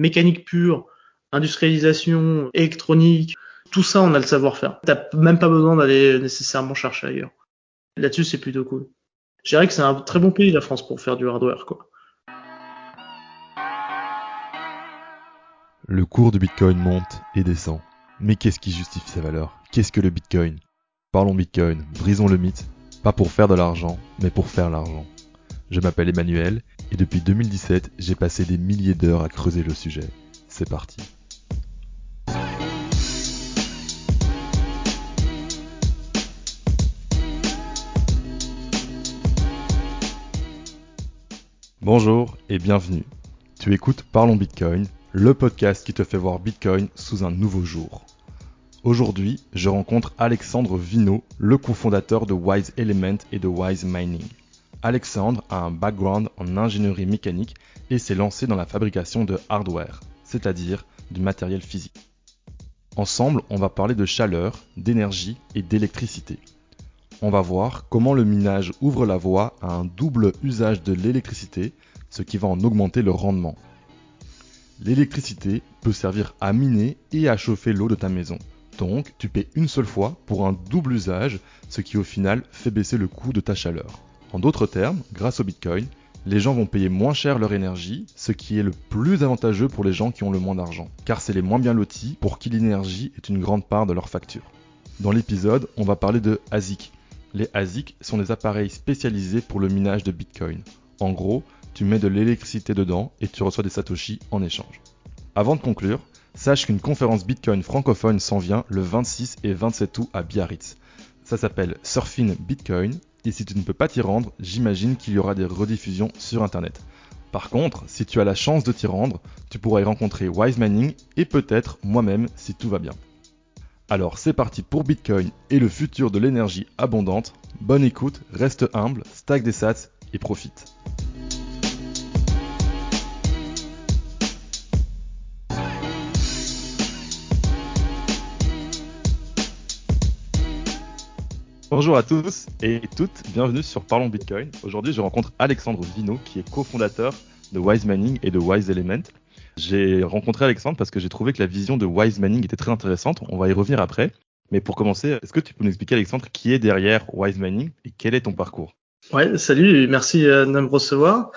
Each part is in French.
mécanique pure, industrialisation, électronique, tout ça, on a le savoir-faire. T'as même pas besoin d'aller nécessairement chercher ailleurs. Là-dessus, c'est plutôt cool. Je dirais que c'est un très bon pays, la France, pour faire du hardware, quoi. Le cours du Bitcoin monte et descend. Mais qu'est-ce qui justifie sa valeur? Qu'est-ce que le Bitcoin? Parlons Bitcoin, brisons le mythe, pas pour faire de l'argent, mais pour faire l'argent. Je m'appelle Emmanuel et depuis 2017, j'ai passé des milliers d'heures à creuser le sujet. C'est parti. Bonjour et bienvenue. Tu écoutes Parlons Bitcoin, le podcast qui te fait voir Bitcoin sous un nouveau jour. Aujourd'hui, je rencontre Alexandre Vino, le cofondateur de Wise Element et de Wise Mining. Alexandre a un background en ingénierie mécanique et s'est lancé dans la fabrication de hardware, c'est-à-dire du matériel physique. Ensemble, on va parler de chaleur, d'énergie et d'électricité. On va voir comment le minage ouvre la voie à un double usage de l'électricité, ce qui va en augmenter le rendement. L'électricité peut servir à miner et à chauffer l'eau de ta maison. Donc, tu paies une seule fois pour un double usage, ce qui au final fait baisser le coût de ta chaleur. En d'autres termes, grâce au Bitcoin, les gens vont payer moins cher leur énergie, ce qui est le plus avantageux pour les gens qui ont le moins d'argent, car c'est les moins bien lotis pour qui l'énergie est une grande part de leur facture. Dans l'épisode, on va parler de ASIC. Les ASIC sont des appareils spécialisés pour le minage de Bitcoin. En gros, tu mets de l'électricité dedans et tu reçois des satoshi en échange. Avant de conclure, sache qu'une conférence Bitcoin francophone s'en vient le 26 et 27 août à Biarritz. Ça s'appelle Surfing Bitcoin et si tu ne peux pas t'y rendre, j'imagine qu'il y aura des rediffusions sur internet. Par contre, si tu as la chance de t'y rendre, tu pourras y rencontrer Wise Mining et peut-être moi-même si tout va bien. Alors c'est parti pour Bitcoin et le futur de l'énergie abondante. Bonne écoute, reste humble, stack des sats et profite. Bonjour à tous et toutes, bienvenue sur Parlons Bitcoin. Aujourd'hui, je rencontre Alexandre Vino, qui est cofondateur de Wise Mining et de Wise Element. J'ai rencontré Alexandre parce que j'ai trouvé que la vision de Wise Mining était très intéressante. On va y revenir après. Mais pour commencer, est-ce que tu peux nous expliquer, Alexandre, qui est derrière Wise Mining et quel est ton parcours? Ouais, salut, merci euh, de me recevoir.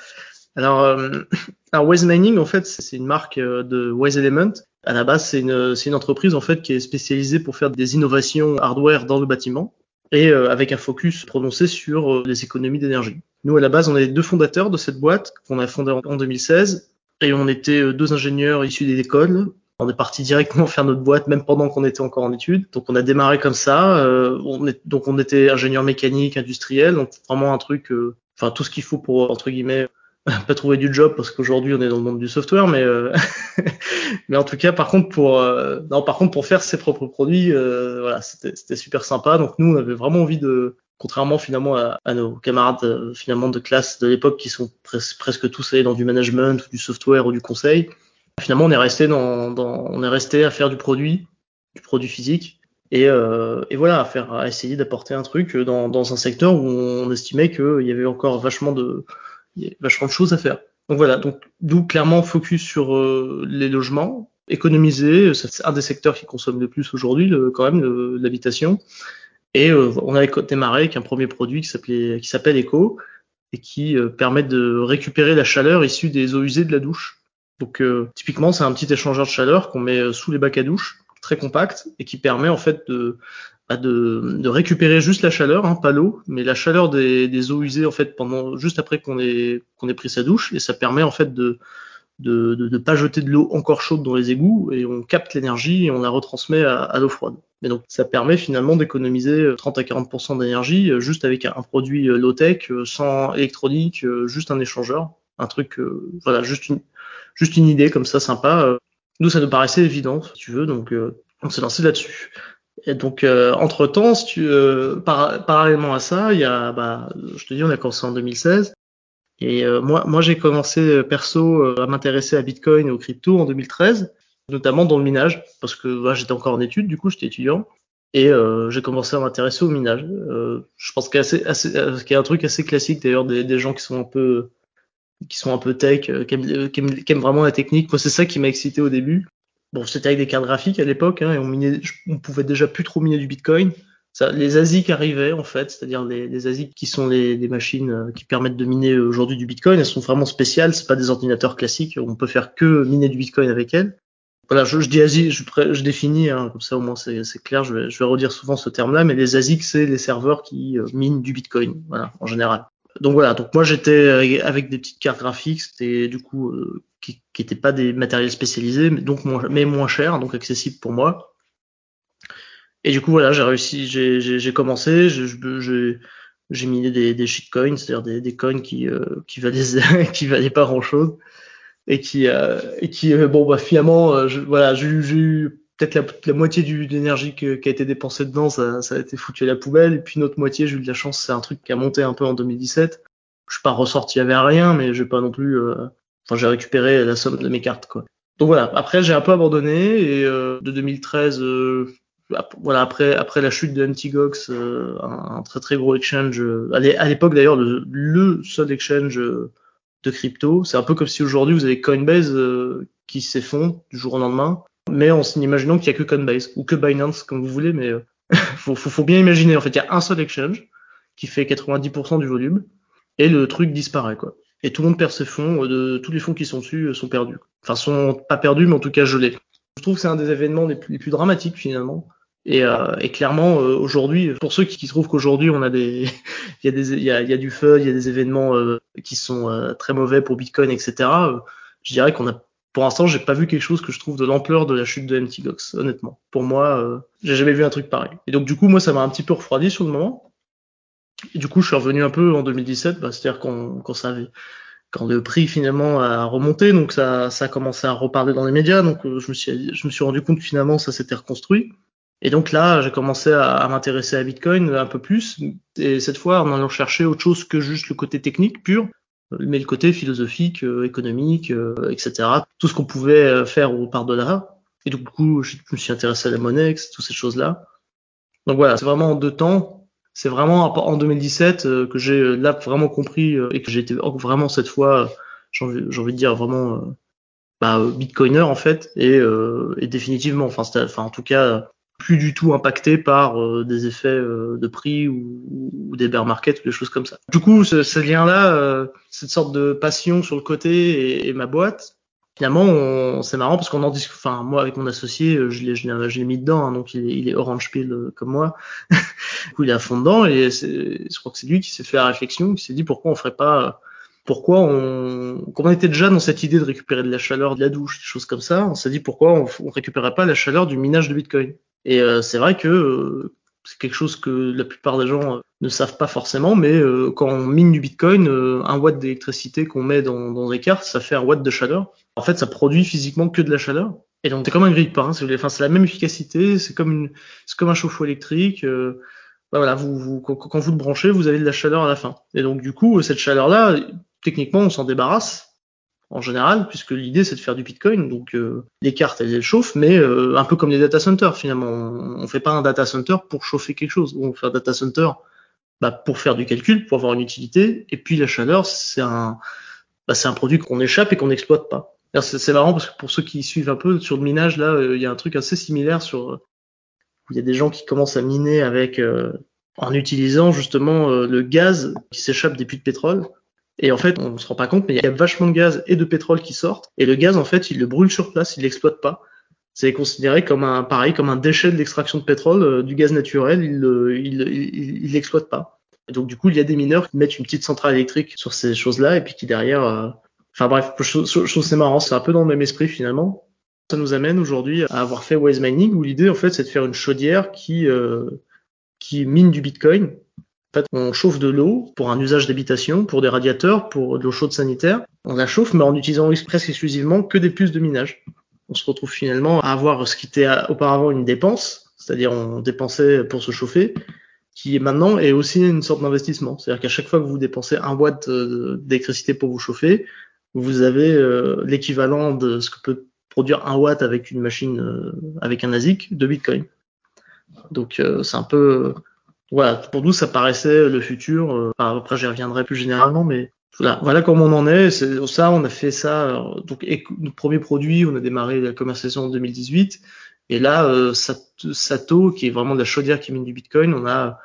Alors, euh, Wise Mining, en fait, c'est une marque euh, de Wise Element. À la base, c'est une, une entreprise en fait qui est spécialisée pour faire des innovations hardware dans le bâtiment et euh, avec un focus prononcé sur euh, les économies d'énergie. Nous, à la base, on est deux fondateurs de cette boîte qu'on a fondée en 2016 et on était euh, deux ingénieurs issus des écoles. On est parti directement faire notre boîte, même pendant qu'on était encore en études. Donc, on a démarré comme ça. on est, donc, on était ingénieur mécanique, industriel, donc vraiment un truc, enfin tout ce qu'il faut pour entre guillemets pas trouver du job parce qu'aujourd'hui on est dans le monde du software, mais euh, mais en tout cas par contre pour euh, non par contre pour faire ses propres produits, euh, voilà c'était super sympa. Donc nous on avait vraiment envie de contrairement finalement à, à nos camarades finalement de classe de l'époque qui sont presque tous allés dans du management ou du software ou du conseil. Finalement on est resté dans, dans on est resté à faire du produit, du produit physique. Et, et voilà, à faire, à essayer d'apporter un truc dans, dans un secteur où on estimait qu'il y avait encore vachement de, il y a vachement de choses à faire. Donc voilà, donc d'où clairement focus sur euh, les logements, économiser, c'est un des secteurs qui consomme le plus aujourd'hui quand même l'habitation. Et euh, on a démarré avec un premier produit qui s'appelait qui s'appelle Eco et qui euh, permet de récupérer la chaleur issue des eaux usées de la douche. Donc typiquement, c'est un petit échangeur de chaleur qu'on met sous les bacs à douche, très compact et qui permet en fait de de, de, récupérer juste la chaleur, hein, pas l'eau, mais la chaleur des, des, eaux usées en fait pendant juste après qu'on ait qu'on ait pris sa douche et ça permet en fait de de ne pas jeter de l'eau encore chaude dans les égouts et on capte l'énergie et on la retransmet à, à l'eau froide. Mais donc ça permet finalement d'économiser 30 à 40% d'énergie euh, juste avec un, produit euh, low tech, euh, sans électronique, juste un échangeur, un truc voilà juste une juste une idée comme ça sympa. Nous ça nous paraissait évident si tu veux donc on s'est lancé là-dessus. Et donc, euh, entre temps, si tu, euh, parallèlement à ça, il y a, bah, je te dis, on a commencé en 2016. Et euh, moi, moi, j'ai commencé perso à m'intéresser à Bitcoin et aux crypto en 2013, notamment dans le minage, parce que bah, j'étais encore en études, du coup, j'étais étudiant, et j'ai commencé à m'intéresser au minage. je pense qu'il y, a un truc assez classique d'ailleurs des, gens qui sont un peu qui sont un peu tech, qui aiment, qui, aiment, vraiment la technique. Moi, c'est ça qui m'a excité au début. Bon, c'était avec des cartes graphiques à l'époque, hein, et on, minait, on pouvait déjà plus trop miner du Bitcoin. Ça, les ASIC arrivaient en fait, c'est-à-dire les, les ASIC qui sont les, les, machines qui permettent de miner aujourd'hui du Bitcoin. Elles sont vraiment spéciales, c'est pas des ordinateurs classiques. On peut faire que miner du Bitcoin avec elles. Voilà, je, je dis ASIC, je, je définis, hein, comme ça au moins c'est clair. Je vais, je vais redire souvent ce terme-là, mais les ASIC c'est les serveurs qui euh, minent du Bitcoin, voilà, en général. Donc voilà, donc moi j'étais avec des petites cartes graphiques, c'était du coup euh, qui n'étaient pas des matériels spécialisés, mais donc moins, mais moins cher, donc accessible pour moi. Et du coup, voilà, j'ai réussi, j'ai commencé, j'ai miné des, des shitcoins, c'est-à-dire des, des coins qui, euh, qui, valaient, qui valaient pas grand-chose. Et qui, euh, et qui euh, bon, bah, finalement, euh, je, voilà, j'ai eu la, moitié du, de l'énergie qui a été dépensée dedans, ça, a été foutu à la poubelle. Et puis une autre moitié, j'ai eu de la chance, c'est un truc qui a monté un peu en 2017. Je suis pas ressorti avec rien, mais j'ai pas non plus, enfin, j'ai récupéré la somme de mes cartes, quoi. Donc voilà. Après, j'ai un peu abandonné et de 2013 voilà après après la chute de MTGOX, euh, un, très très gros exchange. Euh, à l'époque d'ailleurs le, seul exchange euh, de crypto. C'est un peu comme si aujourd'hui vous avez Coinbase euh, qui s'effondre du jour au lendemain, mais en imaginant qu'il y a que Coinbase ou que Binance comme vous voulez, mais faut, faut, faut bien imaginer en fait il y a un seul exchange qui fait 90% du volume et le truc disparaît quoi. Et tout le monde perd ses fonds, de, tous les fonds qui sont dessus sont perdus. Enfin sont pas perdus mais en tout cas gelés. Je trouve que c'est un des événements les plus, les plus dramatiques finalement et, euh, et, clairement, euh, aujourd'hui, pour ceux qui, qui trouvent qu'aujourd'hui on a des, il y a des, il y a, y a du feu, il y a des événements euh, qui sont euh, très mauvais pour Bitcoin, etc. Euh, je dirais qu'on a, pour l'instant, j'ai pas vu quelque chose que je trouve de l'ampleur de la chute de MTGOX, honnêtement. Pour moi, j'ai jamais vu un truc pareil. Et donc du coup, moi, ça m'a un petit peu refroidi sur le moment. Et du coup, je suis revenu un peu en 2017, bah, c'est-à-dire quand, quand ça le prix finalement a remonté, donc ça, ça a commencé à reparler dans les médias, donc je me suis, je me suis rendu compte que finalement ça s'était reconstruit. Et donc là, j'ai commencé à, à m'intéresser à Bitcoin un peu plus, et cette fois en allant chercher autre chose que juste le côté technique pur, mais le côté philosophique, euh, économique, euh, etc. Tout ce qu'on pouvait euh, faire par-delà. Et donc, du coup, je me suis intéressé à la monnaie, toutes ces choses-là. Donc voilà, c'est vraiment en deux temps. C'est vraiment en 2017 que j'ai là vraiment compris et que j'ai été vraiment cette fois, j'ai envie, de dire vraiment bah, bitcoiner en fait, et, définitivement, enfin en tout cas plus du tout impacté par euh, des effets euh, de prix ou, des bear markets ou des choses comme ça. Du coup, ce, ce lien-là, euh, cette sorte de passion sur le côté et, et ma boîte, finalement, c'est marrant parce qu'on en discute. Enfin, moi avec mon associé, je l'ai, je l'ai mis dedans, hein, donc il est, il est orange peel comme moi. du coup, il est à fond dedans et je crois que c'est lui qui s'est fait la réflexion, qui s'est dit pourquoi on ferait pas pourquoi on, comme on était déjà dans cette idée de récupérer de la chaleur de la douche, des choses comme ça, on s'est dit pourquoi on, on récupérait pas la chaleur du minage de Bitcoin. Et euh, c'est vrai que euh, c'est quelque chose que la plupart des gens euh, ne savent pas forcément, mais quand on mine du Bitcoin, un watt d'électricité qu'on met dans, dans des cartes, ça fait un watt de chaleur. En fait, ça produit physiquement que de la chaleur. Et donc c'est comme un grille-pain, si Enfin, c'est la même efficacité, c'est comme une, c'est comme un chauffe-eau électrique. Euh, bah voilà, vous, vous, quand vous le branchez, vous avez de la chaleur à la fin. Et donc du coup, cette chaleur-là, techniquement, on s'en débarrasse en général, puisque l'idée c'est de faire du Bitcoin, donc euh, les cartes elles, elles chauffent, mais euh, un peu comme les data centers finalement. On, on fait pas un data center pour chauffer quelque chose, on fait un data center bah, pour faire du calcul, pour avoir une utilité, et puis la chaleur c'est un, bah, c'est un produit qu'on échappe et qu'on n'exploite pas. C'est marrant parce que pour ceux qui suivent un peu sur le minage là, euh, il y a un truc assez similaire sur il y a des gens qui commencent à miner avec en utilisant justement le gaz qui s'échappe des puits de pétrole et en fait, on se rend pas compte, mais il y a vachement de gaz et de pétrole qui sortent. Et le gaz, en fait, il le brûle sur place, il l'exploite pas. C'est considéré comme un, pareil, comme un déchet de l'extraction de pétrole, euh, du gaz naturel, il, il, il, il l'exploite pas. Et donc, du coup, il y a des mineurs qui mettent une petite centrale électrique sur ces choses-là, et puis qui derrière, euh... enfin bref, je, je, trouve c'est marrant, c'est un peu dans le même esprit finalement. Ça nous amène aujourd'hui à avoir fait Waze Mining, où l'idée, en fait, c'est de faire une chaudière qui, euh, qui mine du Bitcoin, fait, on chauffe de l'eau pour un usage d'habitation, pour des radiateurs, pour de l'eau chaude sanitaire. On la chauffe, mais en utilisant presque exclusivement que des puces de minage. On se retrouve finalement à avoir ce qui était auparavant une dépense, c'est-à-dire on dépensait pour se chauffer, qui maintenant est aussi une sorte d'investissement. C'est-à-dire qu'à chaque fois que vous dépensez un watt euh, d'électricité pour vous chauffer, vous avez euh, l'équivalent de ce que peut produire un watt avec une machine, euh, avec un ASIC de Bitcoin. Donc c'est un peu voilà, pour nous, ça paraissait le futur. Euh, après, j'y reviendrai plus généralement, mais Voilà, comment on en est. C'est ça, on a fait ça. donc, notre premier produit, on a démarré la commercialisation en 2018. Et là, euh, Sato, qui est vraiment de la chaudière qui mine du Bitcoin, on a,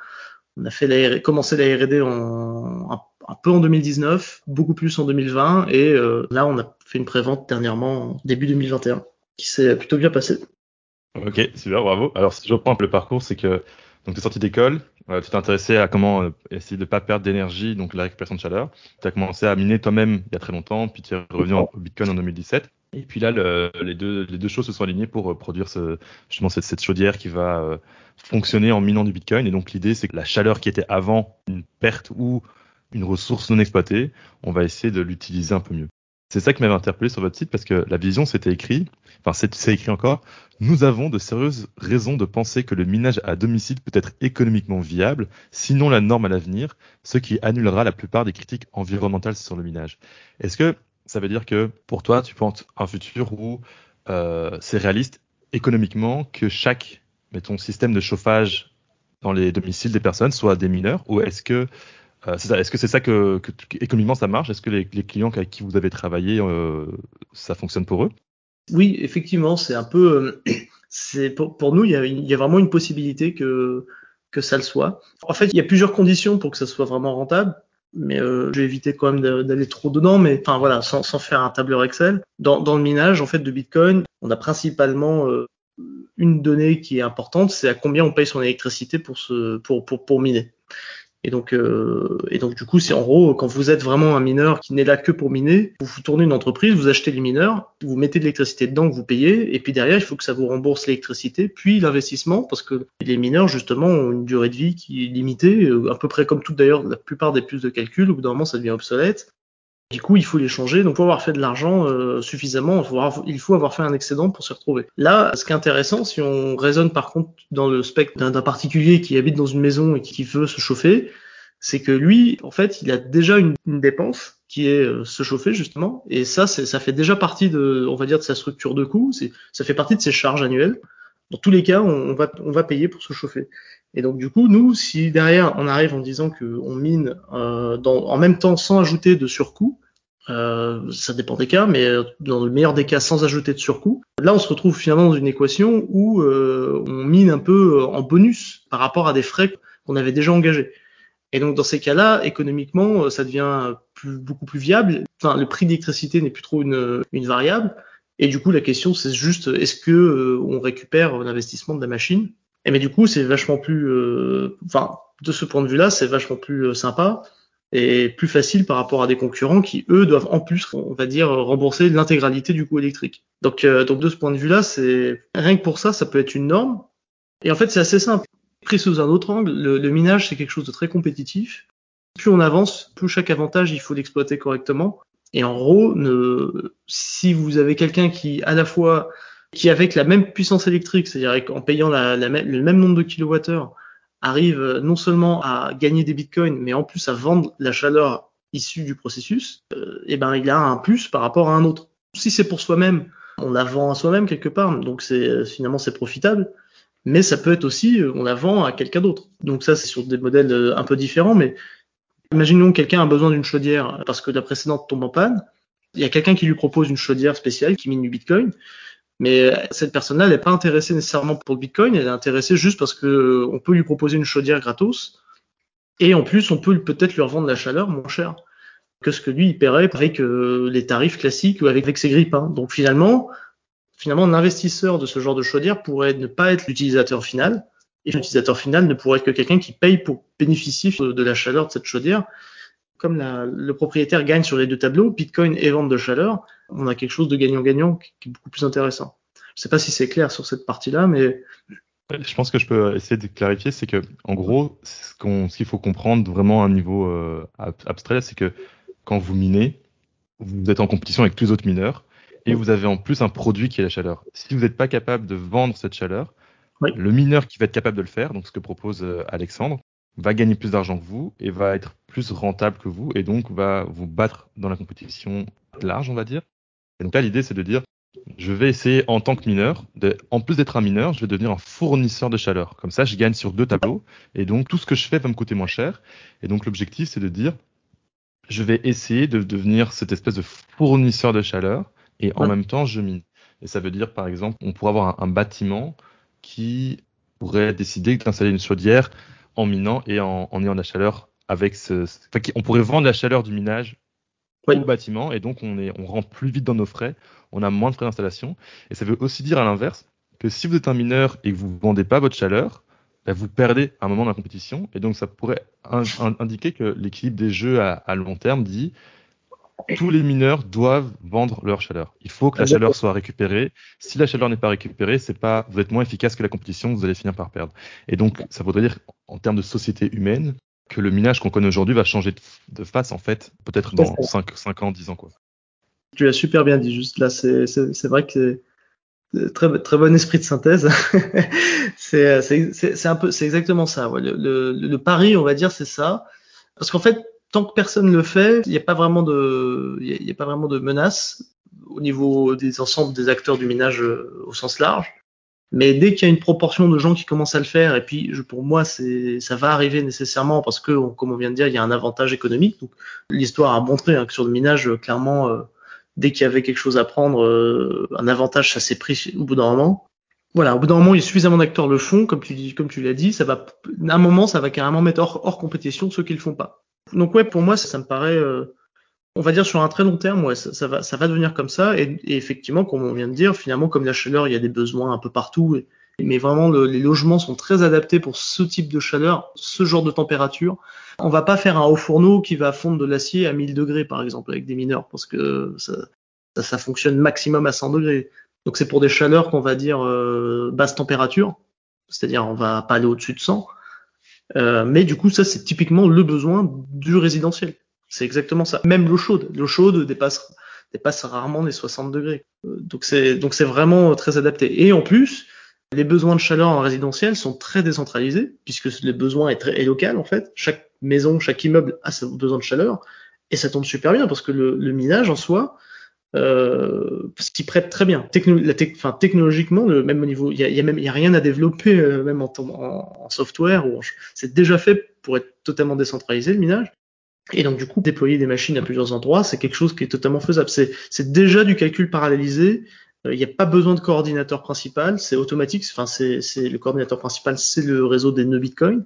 on a fait la, commencé la R&D un, peu en 2019, beaucoup plus en 2020, et euh, là, on a fait une prévente dernièrement, début 2021, qui s'est plutôt bien passé. Ok, super, bravo. Alors, si je reprends le parcours, c'est que donc tu es sorti d'école, euh, tu t'es intéressé à comment euh, essayer de pas perdre d'énergie, donc la récupération de chaleur. Tu as commencé à miner toi-même il y a très longtemps, puis tu es revenu au Bitcoin en 2017. Et puis là, le, les, deux, les deux choses se sont alignées pour euh, produire ce, justement cette, cette chaudière qui va euh, fonctionner en minant du Bitcoin. Et donc l'idée, c'est que la chaleur qui était avant une perte ou une ressource non exploitée, on va essayer de l'utiliser un peu mieux. C'est ça qui m'avait interpellé sur votre site parce que la vision c'était écrit, enfin c'est écrit encore, nous avons de sérieuses raisons de penser que le minage à domicile peut être économiquement viable, sinon la norme à l'avenir, ce qui annulera la plupart des critiques environnementales sur le minage. Est-ce que ça veut dire que pour toi, tu penses un futur où euh, c'est réaliste économiquement que chaque, mettons, système de chauffage dans les domiciles des personnes soit des mineurs, ou est-ce que euh. Est-ce que c'est ça que, que, économiquement ça marche? Est-ce que les, clients avec qui vous avez travaillé, euh, ça fonctionne pour eux? Oui, effectivement, c'est un peu. Euh, c'est pour, nous, il y, a, vraiment une possibilité que que ça le soit. En fait, il y a plusieurs conditions pour que ça soit vraiment rentable. Mais euh, je vais éviter quand même d'aller trop dedans, mais enfin voilà, sans, faire un tableur Excel. Dans, le minage en fait de Bitcoin, on a principalement une donnée qui est importante, c'est à combien on paye son électricité pour se pour pour, pour miner. Et donc, euh, et donc du coup, c'est en gros quand vous êtes vraiment un mineur qui n'est là que pour miner, vous, tournez une entreprise, vous achetez les mineurs, vous mettez de l'électricité dedans vous payez, et puis derrière il faut que ça vous rembourse l'électricité, puis l'investissement, parce que les mineurs justement ont une durée de vie qui est limitée, euh, à peu près comme tout d'ailleurs la plupart des puces de calcul, au bout d'un moment ça devient obsolète. Du coup, il faut les changer. Donc, pour avoir fait de l'argent euh, suffisamment, il faut avoir fait un excédent pour se retrouver. Là, ce qui est intéressant, si on raisonne par contre dans le spectre d'un particulier qui habite dans une maison et qui veut se chauffer, c'est que lui, en fait, il a déjà une, dépense qui est euh, se chauffer justement, et ça, ça fait déjà partie de, on va dire, de sa structure de coût. Ça fait partie de ses charges annuelles. Dans tous les cas, on, va, on va payer pour se chauffer. Et donc du coup, nous, si derrière on arrive en disant qu'on mine euh, dans, en même temps sans ajouter de surcoût, euh, ça dépend des cas, mais dans le meilleur des cas sans ajouter de surcoût, là on se retrouve finalement dans une équation où euh, on mine un peu en bonus par rapport à des frais qu'on avait déjà engagés. Et donc dans ces cas-là, économiquement, ça devient plus, beaucoup plus viable. Enfin, le prix d'électricité n'est plus trop une, une variable. Et du coup, la question, c'est juste, est-ce que euh, on récupère l'investissement de la machine? Et mais du coup, c'est vachement plus, euh, enfin, de ce point de vue-là, c'est vachement plus euh, sympa et plus facile par rapport à des concurrents qui, eux, doivent en plus, on va dire, rembourser l'intégralité du coût électrique. Donc, donc de ce point de vue-là, c'est rien que pour ça, ça peut être une norme. Et en fait, c'est assez simple. Pris sous un autre angle, le, le minage, c'est quelque chose de très compétitif. Plus on avance, plus chaque avantage, il faut l'exploiter correctement. Et en gros, si vous avez quelqu'un qui, à la fois, qui avec la même puissance électrique, c'est-à-dire en payant le même nombre de kilowattheures, arrive non seulement à gagner des bitcoins, mais en plus à vendre la chaleur issue du processus, euh, et ben il a un plus par rapport à un autre. Si c'est pour soi-même, on la vend à soi-même quelque part, donc c'est finalement c'est profitable. Mais ça peut être aussi, on la vend à quelqu'un d'autre. Donc ça, c'est sur des modèles euh, un peu différents, mais Imaginons que quelqu'un a besoin d'une chaudière parce que la précédente tombe en panne. Il y a quelqu'un qui lui propose une chaudière spéciale qui mine du Bitcoin. Mais cette personne-là, n'est pas intéressée nécessairement pour le Bitcoin, elle est intéressée juste parce que euh, on peut lui proposer une chaudière gratos. Et en plus, on peut peut-être lui revendre la chaleur moins cher que ce que lui, il paierait avec euh, les tarifs classiques ou avec, ses grippes. Hein. Donc finalement, finalement, l'investisseur de ce genre de chaudière pourrait ne pas être l'utilisateur final, et l'utilisateur final ne pourrait être que quelqu'un qui paye pour bénéficier de la chaleur de cette chaudière. Comme le propriétaire gagne sur les deux tableaux, Bitcoin et vente de chaleur, on a quelque chose de gagnant-gagnant qui est beaucoup plus intéressant. Je sais pas si c'est clair sur cette partie-là, mais je pense que je peux essayer de clarifier, c'est que en gros, ce qu'il faut comprendre vraiment à un niveau euh, abstrait, c'est que quand vous minez, vous êtes en compétition avec tous les autres mineurs et vous avez en plus un produit qui est la chaleur. Si vous n'êtes pas capable de vendre cette chaleur, le mineur qui va être capable de le faire, donc ce que propose euh, Alexandre, va gagner plus d'argent que vous et va être plus rentable que vous et donc va vous battre dans la compétition large, on va dire. Et donc là, l'idée, c'est de dire, je vais essayer en tant que mineur, de, en plus d'être un mineur, je vais devenir un fournisseur de chaleur. Comme ça, je gagne sur deux tableaux et donc tout ce que je fais va me coûter moins cher. Et donc l'objectif, c'est de dire, je vais essayer de devenir cette espèce de fournisseur de chaleur et en Ouais. même temps je mine. Et ça veut dire par exemple, on pourrait avoir un, un bâtiment qui pourrait décider d'installer une chaudière en minant et en, en ayant de la chaleur avec ce, enfin, on pourrait vendre la chaleur du minage Oui. au bâtiment et donc on est, on rentre plus vite dans nos frais, on a moins de frais d'installation. Et ça veut aussi dire à l'inverse que si vous êtes un mineur et que vous vendez pas votre chaleur, bah, vous perdez à un moment dans la compétition et donc ça pourrait in- in- indiquer que l'équilibre des jeux à, à long terme dit tous les mineurs doivent vendre leur chaleur. Il faut que la Exactement. chaleur soit récupérée. Si la chaleur n'est pas récupérée, c'est pas vous êtes moins efficace que la compétition, vous allez finir par perdre. Et donc ça voudrait dire en termes de société humaine que le minage qu'on connaît aujourd'hui va changer de, face en fait, peut-être dans fait. 5, 5 ans, 10 ans quoi. Tu l'as super bien dit, juste là, c'est vrai que c'est très très bon esprit de synthèse. c'est c'est c'est c'est un peu c'est exactement ça. ouais. Le, le, le pari, on va dire, c'est ça, parce qu'en fait, tant que personne le fait, il n'y a pas vraiment de il a, pas vraiment de menace au niveau des ensembles des acteurs du minage euh, au sens large. Mais dès qu'il y a une proportion de gens qui commencent à le faire, et puis je, pour moi, c'est ça va arriver nécessairement parce que, comme on vient de dire, il y a un avantage économique. Donc, l'histoire a montré hein, que sur le minage, euh, clairement, euh, dès qu'il y avait quelque chose à prendre, un avantage, ça s'est pris au bout d'un moment. Voilà, au bout d'un moment, il y a suffisamment d'acteurs le font, comme tu comme tu l'as dit, ça va, à un moment, ça va carrément mettre hors, hors compétition ceux qui le font pas. Donc ouais, pour moi, ça, me paraît, euh, on va dire sur un très long terme, ouais, ça, va, ça va devenir comme ça. Et, effectivement, comme on vient de dire, finalement, comme la chaleur, il y a des besoins un peu partout. Mais vraiment, le- les logements sont très adaptés pour ce type de chaleur, ce genre de température. On va pas faire un haut fourneau qui va fondre de l'acier à 1000 degrés, par exemple, avec des mineurs, parce que ça, ça, ça fonctionne maximum à 100 degrés. Donc c'est pour des chaleurs qu'on va dire euh, basse température, c'est-à-dire on va pas aller au-dessus de 100. Euh, mais du coup, ça c'est typiquement le besoin du résidentiel. C'est exactement ça. Même l'eau chaude, l'eau chaude dépasse dépasse rarement les 60 degrés. Euh, Donc c'est donc c'est vraiment très adapté. Et en plus, les besoins de chaleur en résidentiel sont très décentralisés puisque le besoin est très est local en fait. Chaque maison, chaque immeuble a ses besoins de chaleur et ça tombe super bien parce que le, le minage en soi, euh, ce qui prête très bien. Techno la tec- enfin, technologiquement, le, même au niveau, il y a, y a même y a rien à développer euh, même en, en, en software c'est déjà fait pour être totalement décentralisé le minage. Et donc du coup, déployer des machines à plusieurs endroits, c'est quelque chose qui est totalement faisable. C'est déjà du calcul parallélisé. Euh, Il n'y a pas besoin de coordinateur principal, c'est automatique. Enfin, c'est le coordinateur principal, c'est le réseau des nœuds Bitcoin.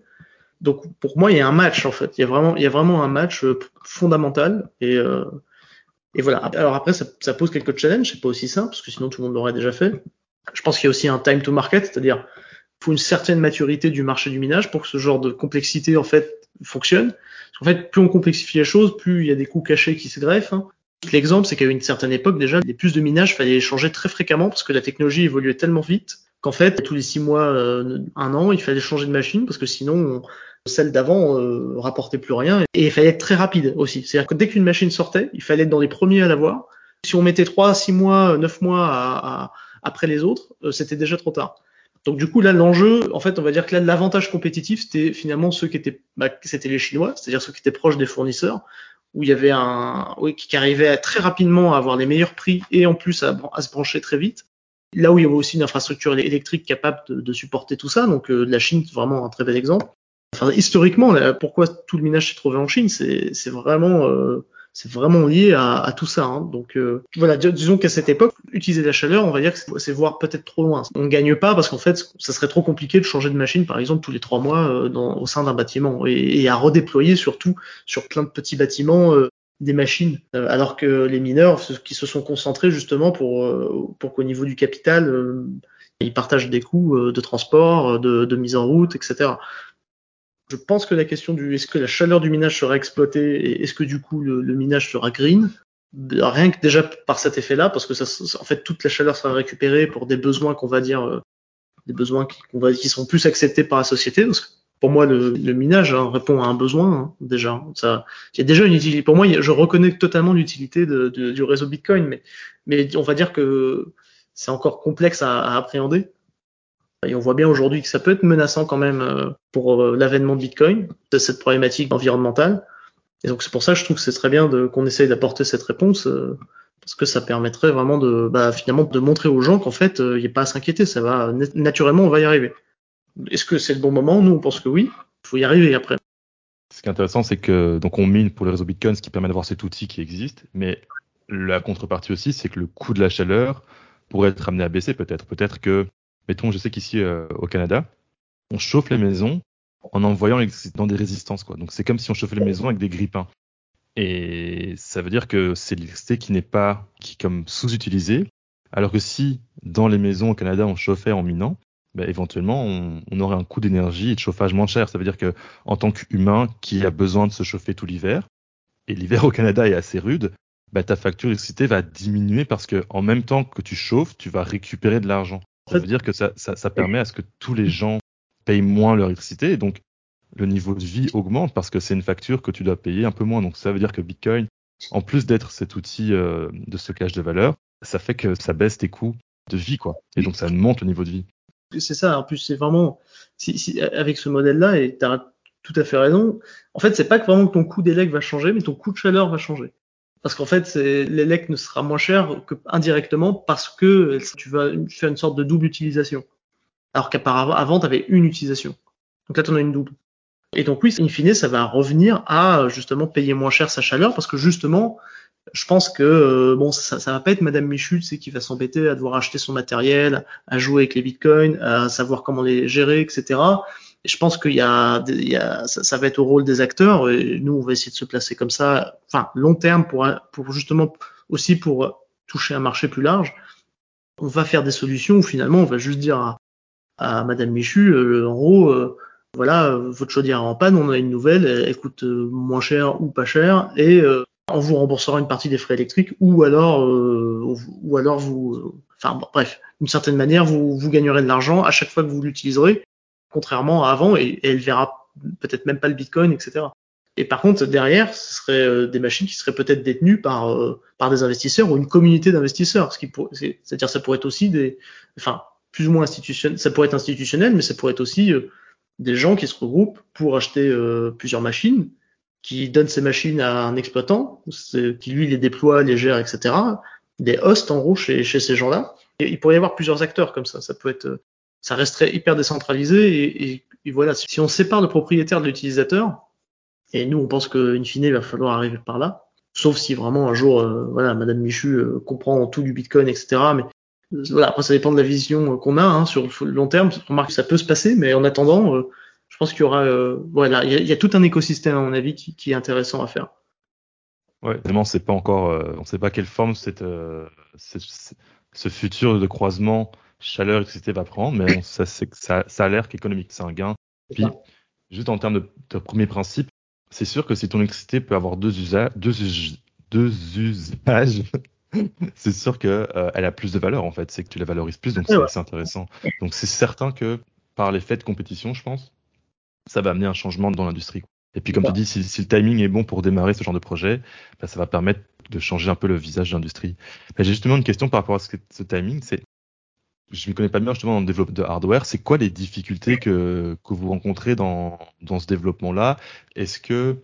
Donc pour moi, il y a un match en fait. Il y a vraiment, il y a vraiment un match euh, fondamental et euh, et voilà. Alors après, ça, ça pose quelques challenges. C'est pas aussi simple parce que sinon tout le monde l'aurait déjà fait. Je pense qu'il y a aussi un time to market, c'est-à-dire faut une certaine maturité du marché du minage pour que ce genre de complexité en fait fonctionne. Parce qu'en fait, plus on complexifie les choses, plus il y a des coûts cachés qui se greffent. hein. L'exemple, c'est qu'à une certaine époque déjà, les puces de minage fallait les changer très fréquemment parce que la technologie évoluait tellement vite qu'en fait, tous les six mois, euh, un an, il fallait changer de machine parce que sinon, on- celle d'avant euh, rapportait plus rien et il fallait être très rapide aussi. C'est-à-dire que dès qu'une machine sortait, il fallait être dans les premiers à l'avoir. Si on mettait trois, six mois, neuf mois à- à- après les autres, euh, c'était déjà trop tard. Donc du coup là l'enjeu, en fait, on va dire que là l'avantage compétitif c'était finalement ceux qui étaient, bah, c'était les Chinois, c'est-à-dire ceux qui étaient proches des fournisseurs, où il y avait un, oui, qui arrivait à très rapidement à avoir les meilleurs prix et en plus à, se brancher très vite. Là où il y avait aussi une infrastructure électrique capable de, de supporter tout ça, donc euh, la Chine vraiment un très bel exemple. Historiquement, pourquoi tout le minage s'est trouvé en Chine, c'est euh, vraiment lié à, tout ça. Hein. Donc euh, disons qu'à cette époque, utiliser la chaleur, on va dire que c'est- voir peut-être trop loin. On gagne pas parce qu'en fait, ça serait trop compliqué de changer de machine, par exemple, tous les trois mois euh, au sein d'un bâtiment et, à redéployer surtout sur plein de petits bâtiments des machines, alors que les mineurs qui se sont concentrés justement pour qu'au niveau du capital, ils partagent des coûts de transport, de mise en route, etc. Je pense que la question du est-ce que la chaleur du minage sera exploitée et est-ce que du coup le, minage sera green, rien que déjà par cet effet-là, parce que ça, en fait toute la chaleur sera récupérée pour des besoins qu'on va dire euh, des besoins qui, qu'on va, qui sont plus acceptés par la société. Parce que pour moi, le, le minage hein, répond à un besoin hein, déjà. Ça, il y a déjà une utilité. Pour moi, je reconnais totalement l'utilité du réseau Bitcoin, mais, mais on va dire que c'est encore complexe à, à appréhender. Et on voit bien aujourd'hui que ça peut être menaçant quand même euh, pour euh, l'avènement de Bitcoin, de cette problématique environnementale. Et donc c'est pour ça que je trouve que c'est très bien qu'on essaye d'apporter cette réponse, euh, parce que ça permettrait vraiment de, bah, finalement, de montrer aux gens qu'en fait, il n'y a pas à s'inquiéter, ça va naturellement, on va y arriver. Est-ce que c'est le bon moment? Nous, on pense que oui. Il faut y arriver après. Ce qui est intéressant, c'est que donc on mine pour le réseau Bitcoin, ce qui permet d'avoir cet outil qui existe, mais la contrepartie aussi, c'est que le coût de la chaleur pourrait être amené à baisser peut-être. Peut-être que, mettons, je sais qu'ici euh, au Canada, on chauffe les maisons en envoyant dans des résistances, quoi. Donc c'est comme si on chauffait les maisons avec des grippins. Et ça veut dire que c'est l'électricité qui n'est pas, qui est comme sous-utilisée. Alors que si dans les maisons au Canada on chauffait en minant, bah, éventuellement on, on, aurait un coût d'énergie et de chauffage moins cher. Ça veut dire que en tant qu'humain qui a besoin de se chauffer tout l'hiver, et l'hiver au Canada est assez rude, bah, ta facture d'électricité va diminuer parce que en même temps que tu chauffes, tu vas récupérer de l'argent. Ça veut dire que ça, ça, ça, permet à ce que tous les gens payent moins leur électricité et donc le niveau de vie augmente parce que c'est une facture que tu dois payer un peu moins. Donc ça veut dire que Bitcoin, en plus d'être cet outil euh, de stockage de valeur, ça fait que ça baisse tes coûts de vie, quoi. Et donc ça monte le niveau de vie. C'est ça. En plus, c'est vraiment si, si, avec ce modèle-là, et tu as tout à fait raison. En fait, c'est pas que vraiment que ton coût d'élec va changer, mais ton coût de chaleur va changer. Parce qu'en fait, l'élec ne sera moins cher que indirectement parce que tu vas faire une sorte de double utilisation. Alors qu'apparemment, avant, tu avais une utilisation. Donc là, tu en as une double. Et donc oui, in fine, ça va revenir à justement payer moins cher sa chaleur parce que justement, je pense que euh, bon, ça, ça va pas être Madame Michu, c'est qui va s'embêter à devoir acheter son matériel, à jouer avec les bitcoins, à savoir comment les gérer, etc. Je pense qu'il y a, il y a ça, ça, va être au rôle des acteurs. Et nous, on va essayer de se placer comme ça, enfin long terme pour pour justement aussi pour toucher un marché plus large. On va faire des solutions où finalement on va juste dire à, à Madame Michu, euh, en gros. Euh, voilà, votre chaudière en panne, on a une nouvelle, elle, coûte moins cher ou pas cher, et euh, on vous remboursera une partie des frais électriques, ou alors, euh, ou alors vous, enfin bref, d'une certaine manière, vous, vous gagnerez de l'argent à chaque fois que vous l'utiliserez, contrairement à avant, et, elle verra peut-être même pas le Bitcoin, etc. Et par contre, derrière, ce serait euh, des machines qui seraient peut-être détenues par par des investisseurs ou une communauté d'investisseurs, c'est-à-dire ça pourrait être aussi des, enfin plus ou moins institutionnel, ça pourrait être institutionnel, mais ça pourrait être aussi des gens qui se regroupent pour acheter euh, plusieurs machines, qui donnent ces machines à un exploitant, qui lui les déploie, les gère, etc. Des hosts en gros chez, ces gens-là. Il pourrait y avoir plusieurs acteurs comme ça. Ça peut être, ça resterait hyper décentralisé. Et, voilà, si on sépare le propriétaire de l'utilisateur, et nous on pense qu'in fine il va falloir arriver par là, sauf si vraiment un jour, euh, voilà, Madame Michu euh, comprend tout du Bitcoin, etc. Mais voilà, après ça dépend de la vision qu'on a hein, sur le long terme. Remarque, ça peut se passer, mais en attendant, euh, je pense qu'il y aura, euh, voilà, il y, a, tout un écosystème à mon avis qui, est intéressant à faire. Ouais, vraiment, c'est pas encore, euh, on sait pas quelle forme cette, euh, ce futur de croisement chaleur etc va prendre, mais ça, ça, ça a l'air qu'économique, c'est un gain. Puis, juste en termes de, de premier principe, c'est sûr que si ton électricité peut avoir deux usages, deux, deux usages, c'est sûr que euh, a plus de valeur en fait, c'est que tu la valorises plus, donc c'est ouais. intéressant. Donc c'est certain que par l'effet de compétition, je pense, ça va amener un changement dans l'industrie. Et puis comme tu dis, si, si, le timing est bon pour démarrer ce genre de projet, bah, ça va permettre de changer un peu le visage de l'industrie. J'ai justement une question par rapport à ce, ce timing, c'est je ne connais pas bien justement le développement de hardware. C'est quoi les difficultés que, que vous rencontrez dans, dans ce développement-là? Est-ce que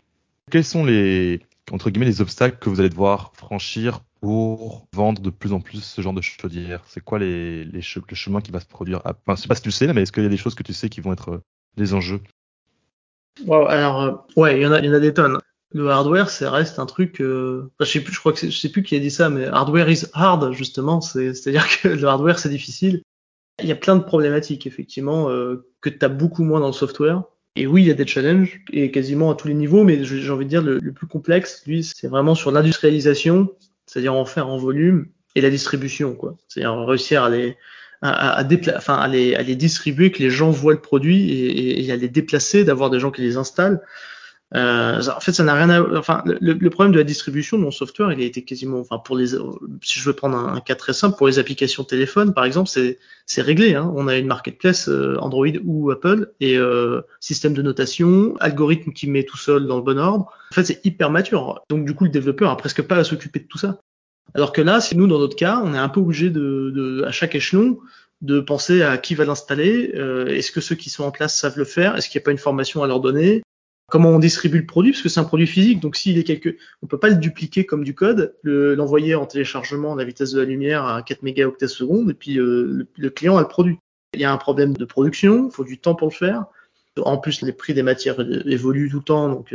quels sont les entre guillemets les obstacles que vous allez devoir franchir pour vendre de plus en plus ce genre de chaudière? C'est quoi les, les le chemin qui va se produire Enfin, je sais pas si tu sais là, mais est-ce qu'il y a des choses que tu sais qui vont être euh, des enjeux? Wow, Alors, euh, ouais, il y en il y en a des tonnes. Le hardware, ça reste un truc. Euh... Enfin, je sais plus, je crois que je sais plus qui a dit ça, mais hardware is hard justement. C'est-à-dire que le hardware c'est difficile. Il y a plein de problématiques effectivement euh, que tu as beaucoup moins dans le software. Et oui, il y a des challenges et quasiment à tous les niveaux, mais j'ai envie de dire le, plus complexe, lui, c'est vraiment sur l'industrialisation c'est-à-dire en faire en volume et la distribution, quoi. C'est-à-dire réussir à les à, à, enfin, à, les, à les distribuer, que les gens voient le produit et, et à les déplacer, d'avoir des gens qui les installent. Euh, en fait, ça n'a rien à. Enfin, le, le, problème de la distribution de mon software, il a été quasiment. Enfin, pour les. Si je veux prendre un, cas très simple, pour les applications téléphone, par exemple, c'est c'est réglé. Hein. On a une marketplace euh, Android ou Apple et euh, système de notation, algorithme qui met tout seul dans le bon ordre. En fait, c'est hyper mature. Donc, du coup, le développeur a presque pas à s'occuper de tout ça. Alors que là, c'est nous, dans notre cas, on est un peu obligé de, de à chaque échelon de penser à qui va l'installer. Euh, Est-ce que ceux qui sont en place savent le faire? Est-ce qu'il n'y a pas une formation à leur donner? Comment on distribue le produit, parce que c'est un produit physique, donc s'il est quelque, on peut pas le dupliquer comme du code, l'envoyer en téléchargement à la vitesse de la lumière à 4 mégaoctets et puis euh, le, client a le produit. Il y a un problème de production, il faut du temps pour le faire. En plus, les prix des matières évoluent tout le temps, donc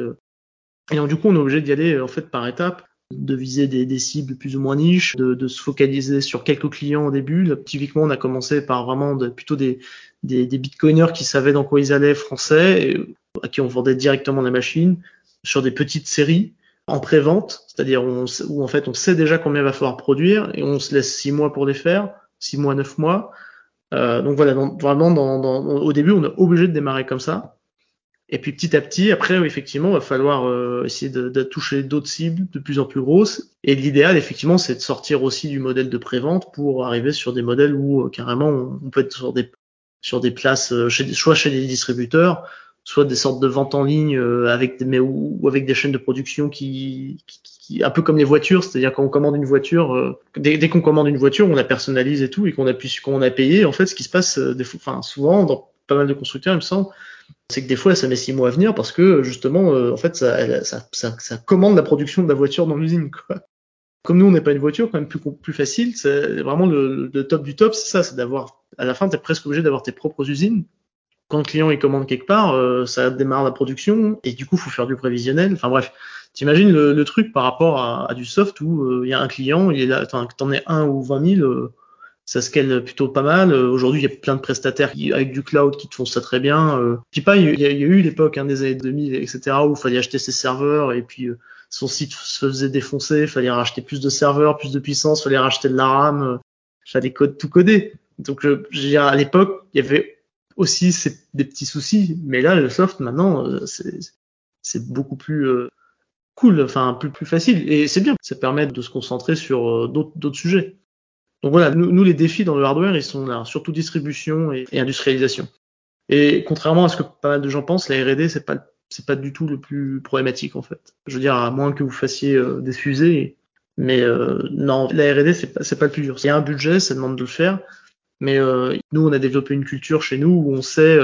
et donc du coup, on est obligé d'y aller en fait par étapes de viser des, cibles plus ou moins niches, de, se focaliser sur quelques clients au début. Typiquement, on a commencé par vraiment plutôt des, bitcoiners qui savaient dans quoi ils allaient français, et à qui on vendait directement la machine sur des petites séries en pré-vente, c'est-à-dire où en fait on sait déjà combien il va falloir produire et on se laisse six mois pour les faire, six mois, neuf mois. Euh, donc voilà, vraiment dans, au début on est obligé de démarrer comme ça. Et puis petit à petit, après, effectivement, il va falloir euh, essayer de, de toucher d'autres cibles de plus en plus grosses. Et l'idéal, effectivement, c'est de sortir aussi du modèle de prévente pour arriver sur des modèles où euh, carrément on, peut être sur des sur des places, euh, chez, soit chez des distributeurs, soit des sortes de ventes en ligne avec des, mais ou, avec des chaînes de production qui, qui, un peu comme les voitures, c'est-à-dire quand on commande une voiture, dès, dès qu'on commande une voiture, on la personnalise et tout, et qu'on appuie qu'on a payé. En fait, ce qui se passe, des, enfin souvent dans pas mal de constructeurs, il me semble c'est que des fois ça met six mois à venir parce que justement euh, en fait ça, commande la production de la voiture dans l'usine. Comme nous on n'est pas une voiture quand même plus plus facile, c'est vraiment le, top du top, c'est ça, c'est d'avoir à la fin tu es presque obligé d'avoir tes propres usines. Quand le client il commande quelque part, euh, ça démarre la production et du coup faut faire du prévisionnel. Enfin bref, t'imagines le, le truc par rapport à, à du soft où euh, il y a un client, il est là, t'en es un ou vingt mille ça scale plutôt pas mal. Euh, aujourd'hui, il y a plein de prestataires qui, avec du cloud qui te font ça très bien. Euh, je dis pas, il y a, eu l'époque hein, des années 2000, etc., où il fallait acheter ses serveurs et puis euh, son site se faisait défoncer, il fallait racheter plus de serveurs, plus de puissance, il fallait racheter de la RAM, euh, fallait code tout coder. Donc, euh, je, je à l'époque, il y avait aussi des petits soucis, mais là, le soft maintenant, c'est beaucoup plus cool, enfin plus plus facile et c'est bien. Ça permet de se concentrer sur d'autres sujets. Donc voilà, nous, nous, les défis dans le hardware, ils sont là, surtout distribution et, industrialisation. Et contrairement à ce que pas mal de gens pensent, la R&D c'est pas c'est pas du tout le plus problématique en fait. Je veux dire, à moins que vous fassiez euh, des fusées, mais euh, non, la R&D c'est pas c'est pas le plus dur. Il y a un budget, ça demande de le faire, mais euh, nous on a développé une culture chez nous où on sait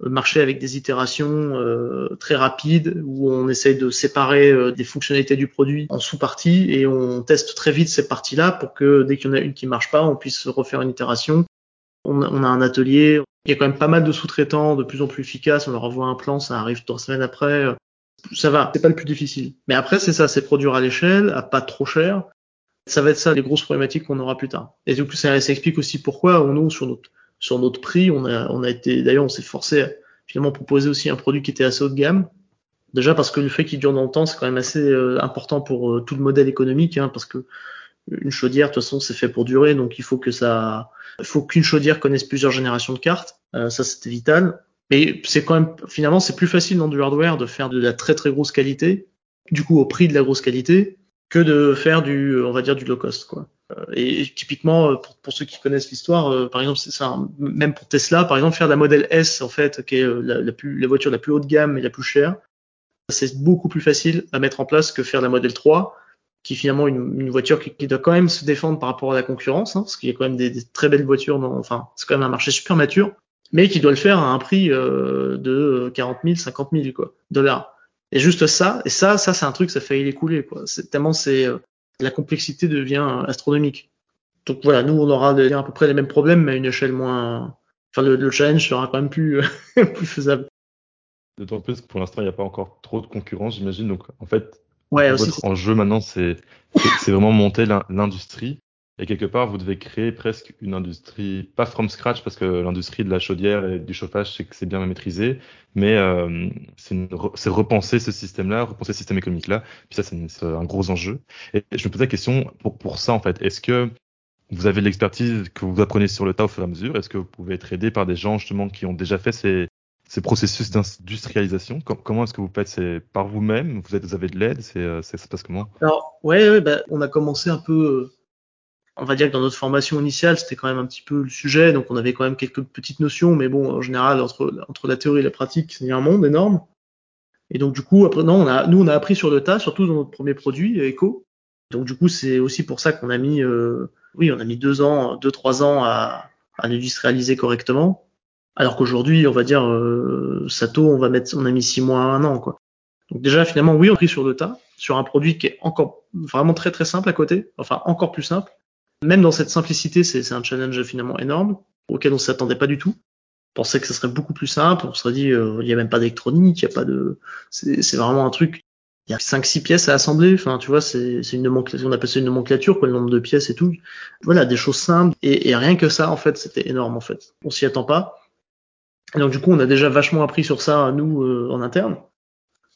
marcher avec des itérations euh, très rapides où on essaye de séparer euh, des fonctionnalités du produit en sous-parties et on teste très vite ces parties-là pour que dès qu'il y en a une qui marche pas, on puisse refaire une itération. On, on, a un atelier, il y a quand même pas mal de sous-traitants de plus en plus efficaces, on leur envoie un plan, ça arrive trois semaines après. Ça va, c'est pas le plus difficile. Mais après, c'est ça, c'est produire à l'échelle, à pas trop cher. Ça va être ça les grosses problématiques qu'on aura plus tard. Et du coup, ça, ça explique aussi pourquoi on nous sur notre sur notre prix. On a, on a été, d'ailleurs, on s'est forcé à finalement proposer aussi un produit qui était assez haut de gamme. Déjà parce que le fait qu'il dure dans le temps, c'est quand même assez euh, important pour euh, tout le modèle économique, hein, parce que une chaudière, de toute façon, c'est fait pour durer, donc il faut que ça, il faut qu'une chaudière connaisse plusieurs générations de cartes. Euh, ça, c'était vital. Mais c'est quand même, finalement, c'est plus facile dans du hardware de faire de la très très grosse qualité, du coup au prix de la grosse qualité, que de faire du, on va dire, du low cost, quoi. Euh, et, typiquement, euh, pour, pour, ceux qui connaissent l'histoire, euh, par exemple, c'est même pour Tesla, par exemple, faire la modèle S, en fait, qui est la, la, plus, la voiture la plus haut de gamme et la plus chère, c'est beaucoup plus facile à mettre en place que faire la modèle 3, qui est finalement une, une voiture qui, qui, doit quand même se défendre par rapport à la concurrence, hein, parce qu'il y a quand même des, des très belles voitures, enfin, c'est quand même un marché super mature, mais qui doit le faire à un prix euh, de 40 000, 50 000 quoi, dollars. Et juste ça, et ça, ça c'est un truc, ça fait l'écouler quoi. C'est tellement c'est la complexité devient astronomique. Donc voilà, nous on aura à peu près les mêmes problèmes, mais à une échelle moins. Enfin, le, challenge sera quand même plus, plus faisable. D'autant plus que pour l'instant, il n'y a pas encore trop de concurrence, j'imagine. Donc en fait, ouais, votre enjeu maintenant, c'est vraiment monter l'industrie et quelque part, vous devez créer presque une industrie, pas from scratch, parce que l'industrie de la chaudière et du chauffage, c'est que c'est bien maîtrisé, mais euh, c'est repenser ce système-là, repenser ce système économique-là. Puis ça, c'est un gros enjeu. Et je me pose la question, pour, pour ça, en fait, est-ce que vous avez de l'expertise que vous apprenez sur le tas au fur et à mesure? Est-ce que vous pouvez être aidé par des gens, justement, qui ont déjà fait ces, ces processus d'industrialisation? Comment est-ce que vous faites? C'est par vous-même? Vous, vous avez de l'aide? C'est euh, ça se passe comment? Alors, ouais, ouais bah, on a commencé un peu on va dire que dans notre formation initiale, c'était quand même un petit peu le sujet, donc on avait quand même quelques petites notions, mais bon, en général, entre, entre la théorie et la pratique, c'est un monde énorme. Et donc du coup, après, non, on a, nous, on a appris sur le tas, surtout dans notre premier produit, Echo. Donc du coup, c'est aussi pour ça qu'on a mis, euh, oui, on a mis deux ans, deux trois ans à, à l'industrialiser correctement, alors qu'aujourd'hui, on va dire euh, Sato, on va mettre, on a mis six mois un an, quoi. Donc déjà, finalement, oui, on a pris sur le tas, sur un produit qui est encore vraiment très très simple à côté, enfin encore plus simple même dans cette simplicité, c'est un challenge finalement énorme auquel on s'attendait pas du tout. pensait que ce serait beaucoup plus simple. On se serait dit, euh, il y a même pas d'électronique, il y a pas de, c'est vraiment un truc. Il y a cinq six pièces à assembler. Enfin, tu vois, c'est une nomenclature, on appelle ça une nomenclature, quoi, le nombre de pièces et tout. Voilà, des choses simples. Et, rien que ça, en fait, c'était énorme, en fait. On s'y attend pas. Et donc, du coup, on a déjà vachement appris sur ça, nous, euh, en interne.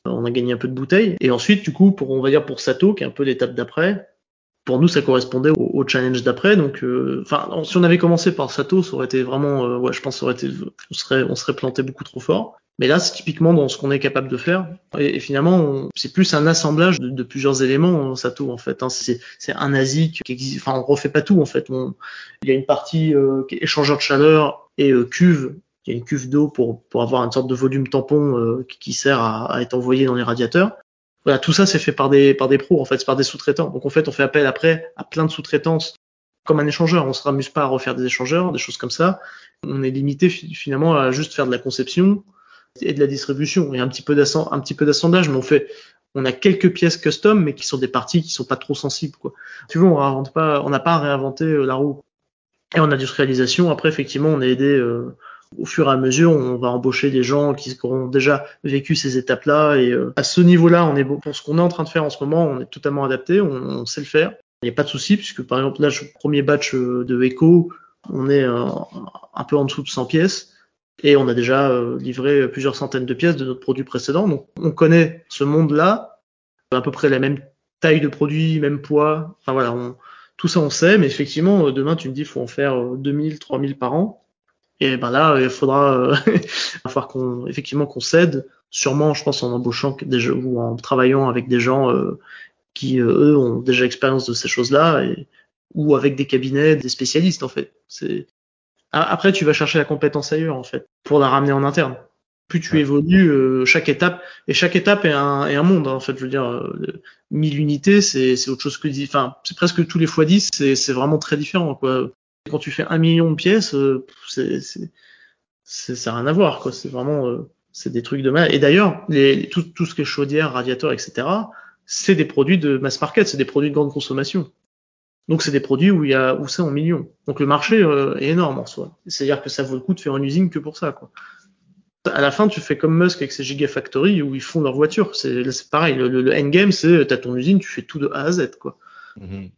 On a gagné un peu de bouteilles. Et ensuite, du coup, pour, on va dire pour Sato, qui est un peu l'étape d'après, pour nous, ça correspondait au, challenge d'après. Donc, euh, enfin, si on avait commencé par Sato, ça aurait été vraiment, euh, ouais, je pense, on serait, planté beaucoup trop fort. Mais là, c'est typiquement dans ce qu'on est capable de faire. Et, finalement, c'est plus un assemblage de, plusieurs éléments, Sato, en fait. Hein. C'est, un ASIC qui existe. Enfin, on refait pas tout, en fait. il y a une partie euh, qui est échangeur de chaleur et cuve. Il y a une cuve d'eau pour, avoir une sorte de volume tampon qui, sert à, être envoyé dans les radiateurs. Voilà, tout ça c'est fait par des par des pros en fait, c'est par des sous-traitants. Donc en fait, on fait appel après à plein de sous-traitances comme un échangeur. On se ramuse pas à refaire des échangeurs, des choses comme ça. On est limité finalement à juste faire de la conception et de la distribution et un petit peu un petit peu d'assemblage, mais on fait on a quelques pièces custom, mais qui sont des parties qui sont pas trop sensibles. Quoi. Tu vois, on pas, on n'a pas à réinventer euh, la roue. Et en industrialisation, après, effectivement, on est aidé euh, au fur et à mesure, on va embaucher des gens qui auront déjà vécu ces étapes-là. Et euh, à ce niveau-là, on est pour ce qu'on est en train de faire en ce moment, on est totalement adapté, on, sait le faire. Il n'y a pas de souci puisque par exemple là, le premier batch euh, de Echo, on est euh, un peu en dessous de 100 pièces et on a déjà livré plusieurs centaines de pièces de notre produit précédent. Donc on connaît ce monde-là, à peu près la même taille de produit, même poids. Enfin voilà, tout ça on sait, mais effectivement demain tu me dis faut en faire 2000, 3000 par an. Et ben là, il faudra, euh, il va falloir qu'on, effectivement, qu'on cède. Sûrement, je pense, en embauchant des ou en travaillant avec des gens euh, qui, euh, eux, ont déjà expérience de ces choses-là, et, ou avec des cabinets, des spécialistes, en fait. C'est après, tu vas chercher la compétence ailleurs, en fait, pour la ramener en interne. Plus tu évolues, chaque étape et chaque étape est un, est un monde. Hein, en fait, je veux dire, 1000 unités, c'est autre chose que 10. Enfin, c'est presque tous les fois 10, c'est vraiment très différent. Quoi quand tu fais un million de pièces, euh, c'est, ça n'a rien à voir, quoi. C'est vraiment, euh, c'est des trucs de mal. Et d'ailleurs, tout, ce qui est chaudière, radiateur, etc., c'est des produits de mass market, c'est des produits de grande consommation. Donc c'est des produits où il y a où c'est en millions. Donc le marché euh, est énorme en soi. C'est-à-dire que ça vaut le coup de faire une usine que pour ça, quoi. À la fin, tu fais comme Musk avec ses gigafactories où ils font leurs voitures. C'est pareil. Le, le, endgame, c'est t'as ton usine, tu fais tout de A à Z, quoi. Mm-hmm.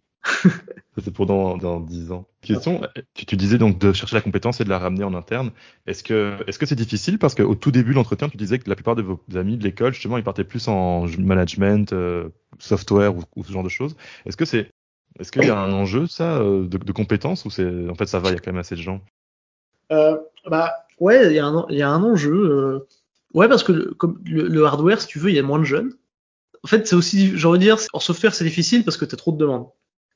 C'est pour dans, dans 10 ans. Question, tu, tu, disais donc de chercher la compétence et de la ramener en interne. Est-ce que est-ce que c'est difficile? Parce qu'au tout début de l'entretien, tu disais que la plupart de vos amis de l'école, justement, ils partaient plus en management, euh, software ou, ce genre de choses. Est-ce que c'est est-ce qu'il y a un enjeu ça euh, de, de compétences ou c'est en fait ça va, il y a quand même assez de gens? Euh, Bah ouais, il y a un il y a un enjeu. Euh, ouais, parce que le, comme le, le, hardware, si tu veux, il y a moins de jeunes. En fait, c'est aussi, j'ai envie de dire, en software, c'est difficile parce que tu as trop de demandes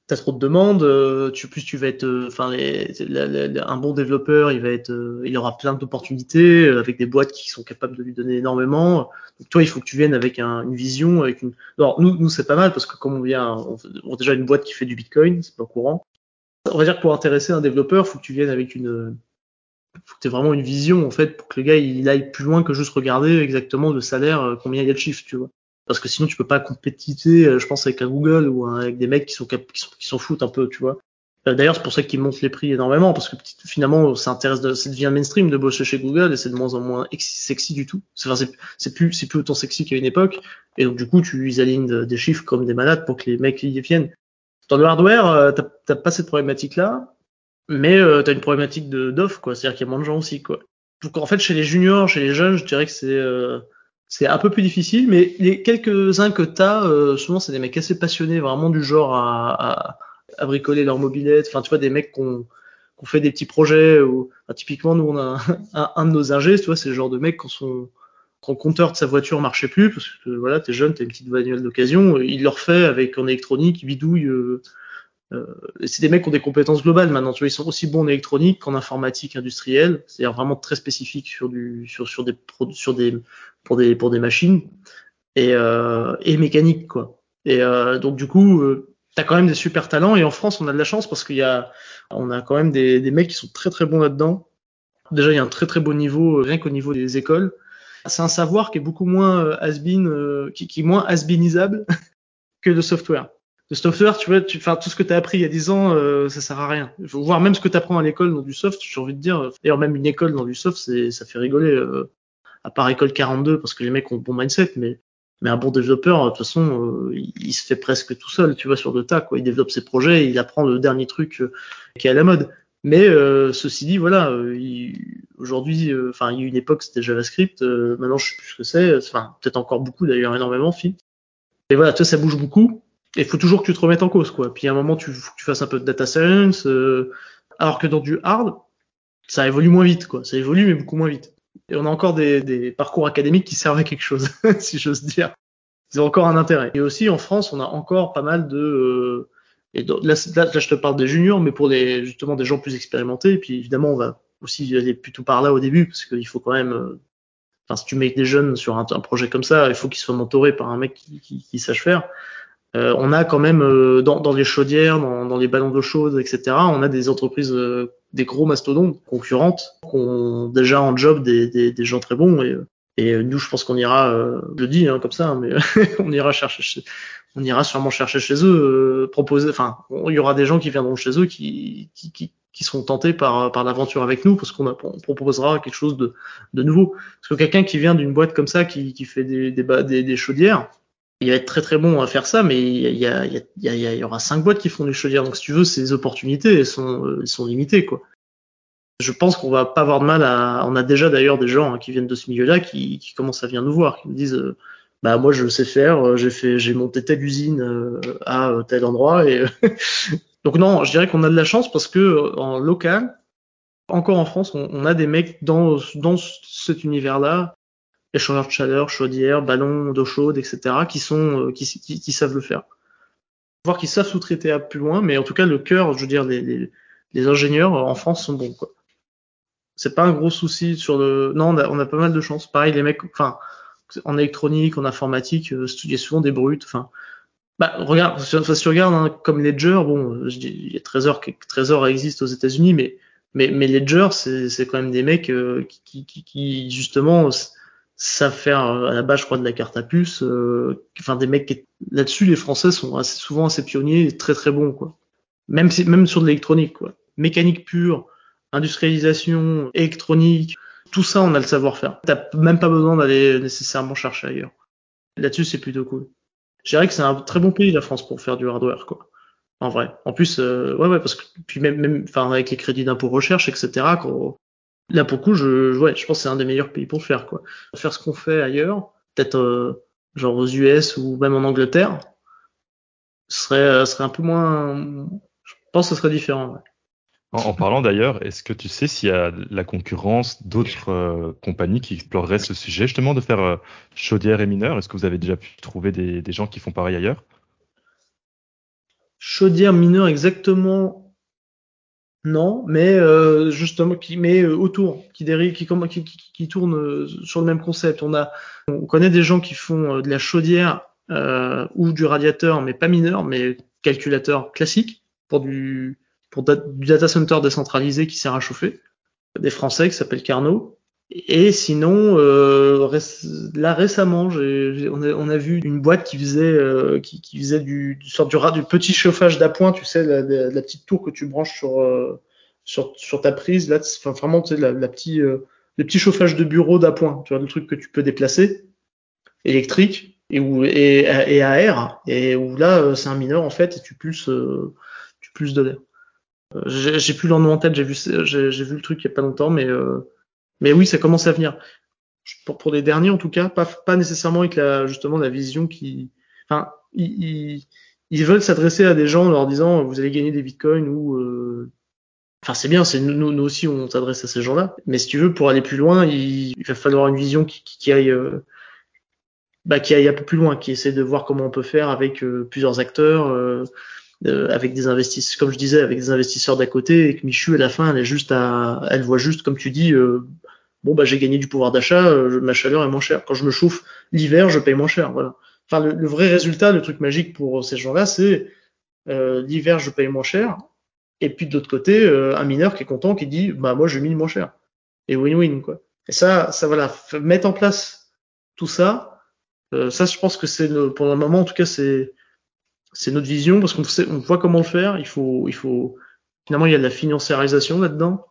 t'as trop de demandes, euh, tu, plus tu vas être, euh, enfin, un bon développeur, il va être, euh, il aura plein d'opportunités avec des boîtes qui sont capables de lui donner énormément. Donc toi, il faut que tu viennes avec une vision, avec une. Alors nous, nous c'est pas mal parce que comme on vient, on, a déjà une boîte qui fait du Bitcoin, c'est pas courant. On va dire que pour intéresser un développeur, faut que tu viennes avec une, faut que tu aies vraiment une vision en fait pour que le gars il aille plus loin que juste regarder exactement le salaire, combien il y a de chiffres, tu vois parce que sinon tu peux pas compétiter, euh, je pense, avec un Google ou avec des mecs qui sont qui s'en foutent un peu, tu vois. Euh, d'ailleurs, c'est pour ça qu'ils montent les prix énormément, parce que finalement, ça intéresse, de, ça devient mainstream de bosser chez Google et c'est de moins en moins sexy du tout. C'est c'est plus, c'est plus autant sexy qu'à une époque. Et donc du coup, tu ils alignent des chiffres comme des malades pour que les mecs y viennent. Dans le hardware, euh, t'as pas cette problématique-là, mais euh, t'as une problématique de d'offre, quoi. C'est-à-dire qu'il y a moins de gens aussi, quoi. Donc en fait, chez les juniors, chez les jeunes, je dirais que c'est c'est un peu plus difficile, mais les quelques-uns que tu as, euh, souvent c'est des mecs assez passionnés, vraiment du genre à, à, bricoler leur mobilette. Enfin, tu vois, des mecs qui ont, fait des petits projets. Ou, typiquement, nous, on a un, un, de nos ingés, tu vois, c'est le genre de mec quand son, quand le compteur de sa voiture marchait plus, parce que voilà, t'es jeune, t'as une petite bagnole d'occasion, il leur fait avec en électronique, il bidouille. Euh, c'est des mecs qui ont des compétences globales maintenant. Tu vois, ils sont aussi bons en électronique qu'en informatique industrielle, c'est-à-dire vraiment très spécifique sur du sur sur des sur des pour des pour des machines et euh, et mécanique quoi. Et euh, donc du coup, euh, t'as quand même des super talents et en France on a de la chance parce qu'il y a on a quand même des des mecs qui sont très très bons là-dedans. Déjà il y a un très très beau niveau rien qu'au niveau des écoles. C'est un savoir qui est beaucoup moins has-been, qui, qui est moins has que de software. Le software, tu vois, tu, enfin, tout ce que tu as appris il y a 10 ans, euh, ça sert à rien. Faut voir même ce que tu apprends à l'école dans du soft, j'ai envie de dire. D'ailleurs, même une école dans du soft, c'est, ça fait rigoler. Euh, à part école 42, parce que les mecs ont bon mindset, mais, mais un bon développeur, de toute façon, euh, il, se fait presque tout seul, tu vois, sur le tas, quoi. Il développe ses projets, il apprend le dernier truc euh, qui est à la mode. Mais ceci dit, voilà, aujourd'hui, enfin, il y a une époque, c'était JavaScript. maintenant, je sais plus ce que c'est. Enfin, peut-être encore beaucoup, d'ailleurs, énormément, film. Et voilà, ça bouge beaucoup il faut toujours que tu te remettes en cause, quoi. Puis à un moment, tu, tu fasses un peu de data science, euh, alors que dans du hard, ça évolue moins vite, quoi. Ça évolue, mais beaucoup moins vite. Et on a encore des, des parcours académiques qui servent à quelque chose, si j'ose dire. Ils ont encore un intérêt. Et aussi, en France, on a encore pas mal de... Euh, et là, là, je te parle des juniors, mais pour les, justement des gens plus expérimentés. Et puis évidemment, on va aussi aller plutôt par là au début, parce qu'il faut quand même... Euh, enfin, si tu mets des jeunes sur un, projet comme ça, il faut qu'ils soient mentorés par un mec qui, qui, qui sache faire. Euh, on a quand même euh, dans, dans, les chaudières, dans, dans les ballons d'eau chaude, etc. On a des entreprises, euh, des gros mastodontes concurrentes, qui ont déjà en job des, des, des gens très bons. Et, et nous, je pense qu'on ira, je le dis hein, comme ça, hein, mais on ira chercher, on ira sûrement chercher chez eux, proposer. Enfin, il y aura des gens qui viendront chez eux qui, qui, qui, seront tentés par, par l'aventure avec nous, parce qu'on on proposera quelque chose de, de nouveau. Parce que quelqu'un qui vient d'une boîte comme ça, qui, qui fait des, des, des, des chaudières, il va être très très bon à faire ça, mais il y, a, il y, a, il y, aura cinq boîtes qui font des chaudières. Donc si tu veux, ces opportunités, elles sont, elles sont limitées, quoi. Je pense qu'on va pas avoir de mal à. On a déjà d'ailleurs des gens hein, qui viennent de ce milieu-là qui, qui, commencent à venir nous voir, qui nous disent, euh, bah moi je sais faire, euh, j'ai fait, j'ai monté telle usine euh, à tel endroit. Et donc non, je dirais qu'on a de la chance parce que en local, encore en France, on, on a des mecs dans dans cet univers-là échangeurs de chaleur, chaudière, ballons d'eau chaude, etc., qui sont, euh, qui, savent le faire. Voir qu'ils savent sous-traiter à plus loin, mais en tout cas, le cœur, je veux dire, les, ingénieurs en France sont bons, quoi. C'est pas un gros souci sur le, non, on a, pas mal de chance. Pareil, les mecs, enfin, en électronique, en informatique, euh, il y a souvent des brutes, enfin, bah, regarde, si tu regardes, hein, comme Ledger, bon, dis, il y a Trésor, Trésor existe aux États-Unis, mais, mais, Ledger, c'est quand même des mecs euh, qui, justement, savent faire euh, à la base, je crois, de la carte à puce. Euh, enfin, des mecs là-dessus, les Français sont assez, souvent assez pionniers, et très très bons, quoi. Même même sur de l'électronique, quoi. Mécanique pure, industrialisation, électronique, tout ça, on a le savoir-faire. T'as même pas besoin d'aller nécessairement chercher ailleurs. Là-dessus, c'est plutôt cool. Je dirais que c'est un très bon pays, la France, pour faire du hardware, quoi. En vrai. En plus, euh, ouais, ouais, parce que puis même, même, enfin, avec les crédits d'impôt recherche, etc. Quand, Là, pour le coup, je, ouais, je pense que c'est un des meilleurs pays pour le faire, quoi. Faire ce qu'on fait ailleurs, peut-être euh, genre aux US ou même en Angleterre, serait, euh, serait un peu moins. Je pense que ce serait différent. Ouais. En, parlant d'ailleurs, est-ce que tu sais s'il y a la concurrence d'autres euh, compagnies qui exploreraient ce sujet, justement, de faire chaudière et mineur Est-ce que vous avez déjà pu trouver des, des gens qui font pareil ailleurs? Chaudière mineur exactement non, mais euh, justement qui met euh, autour, qui dérive, qui, qui, qui, tourne euh, sur le même concept. On a, on connaît des gens qui font de la chaudière ou du radiateur, mais pas mineur, mais calculateur classique pour du pour du data center décentralisé qui sert à chauffer. Des Français qui s'appellent Carnot. Et sinon, euh, là récemment, j'ai, on, a, on, a, vu une boîte qui faisait, qui, qui, faisait du, du sorte du, du petit chauffage d'appoint, tu sais, la, la, petite tour que tu branches sur sur, sur ta prise. Là, enfin, vraiment, tu sais, la, la petit, euh, le petit chauffage de bureau d'appoint, tu vois, le truc que tu peux déplacer, électrique et où et, et à air, et où là, c'est un mineur en fait, et tu pulses, tu pulses de l'air. J'ai plus nom en tête, j'ai vu, j'ai vu le truc il y a pas longtemps, mais mais oui, ça commence à venir. Pour, pour les derniers, en tout cas, pas, pas nécessairement avec la, justement la vision qui, enfin, ils, ils, veulent s'adresser à des gens en leur disant vous allez gagner des bitcoins ou euh, Enfin, c'est bien, c'est nous, nous aussi on s'adresse à ces gens-là. Mais si tu veux, pour aller plus loin, il, va falloir une vision qui, qui, aille, euh, bah, qui aille un peu plus loin, qui essaie de voir comment on peut faire avec euh, plusieurs acteurs, euh, avec des investisseurs, comme je disais, avec des investisseurs d'à côté, et que Michu à la fin, elle est juste à, elle voit juste, comme tu dis, bon bah j'ai gagné du pouvoir d'achat, ma chaleur est moins chère. Quand je me chauffe l'hiver, je paye moins cher. Voilà. Enfin, le, le vrai résultat, le truc magique pour ces gens-là, c'est l'hiver, je paye moins cher et puis de l'autre côté, euh, un mineur qui est content, qui dit bah moi je mine moins cher. Et win-win quoi. Et ça, ça voilà, mettre en place tout ça, euh, ça je pense que c'est pour le moment en tout cas c'est c'est notre vision parce qu'on on voit comment le faire. Il faut, il faut, finalement, il y a de la financiarisation là-dedans.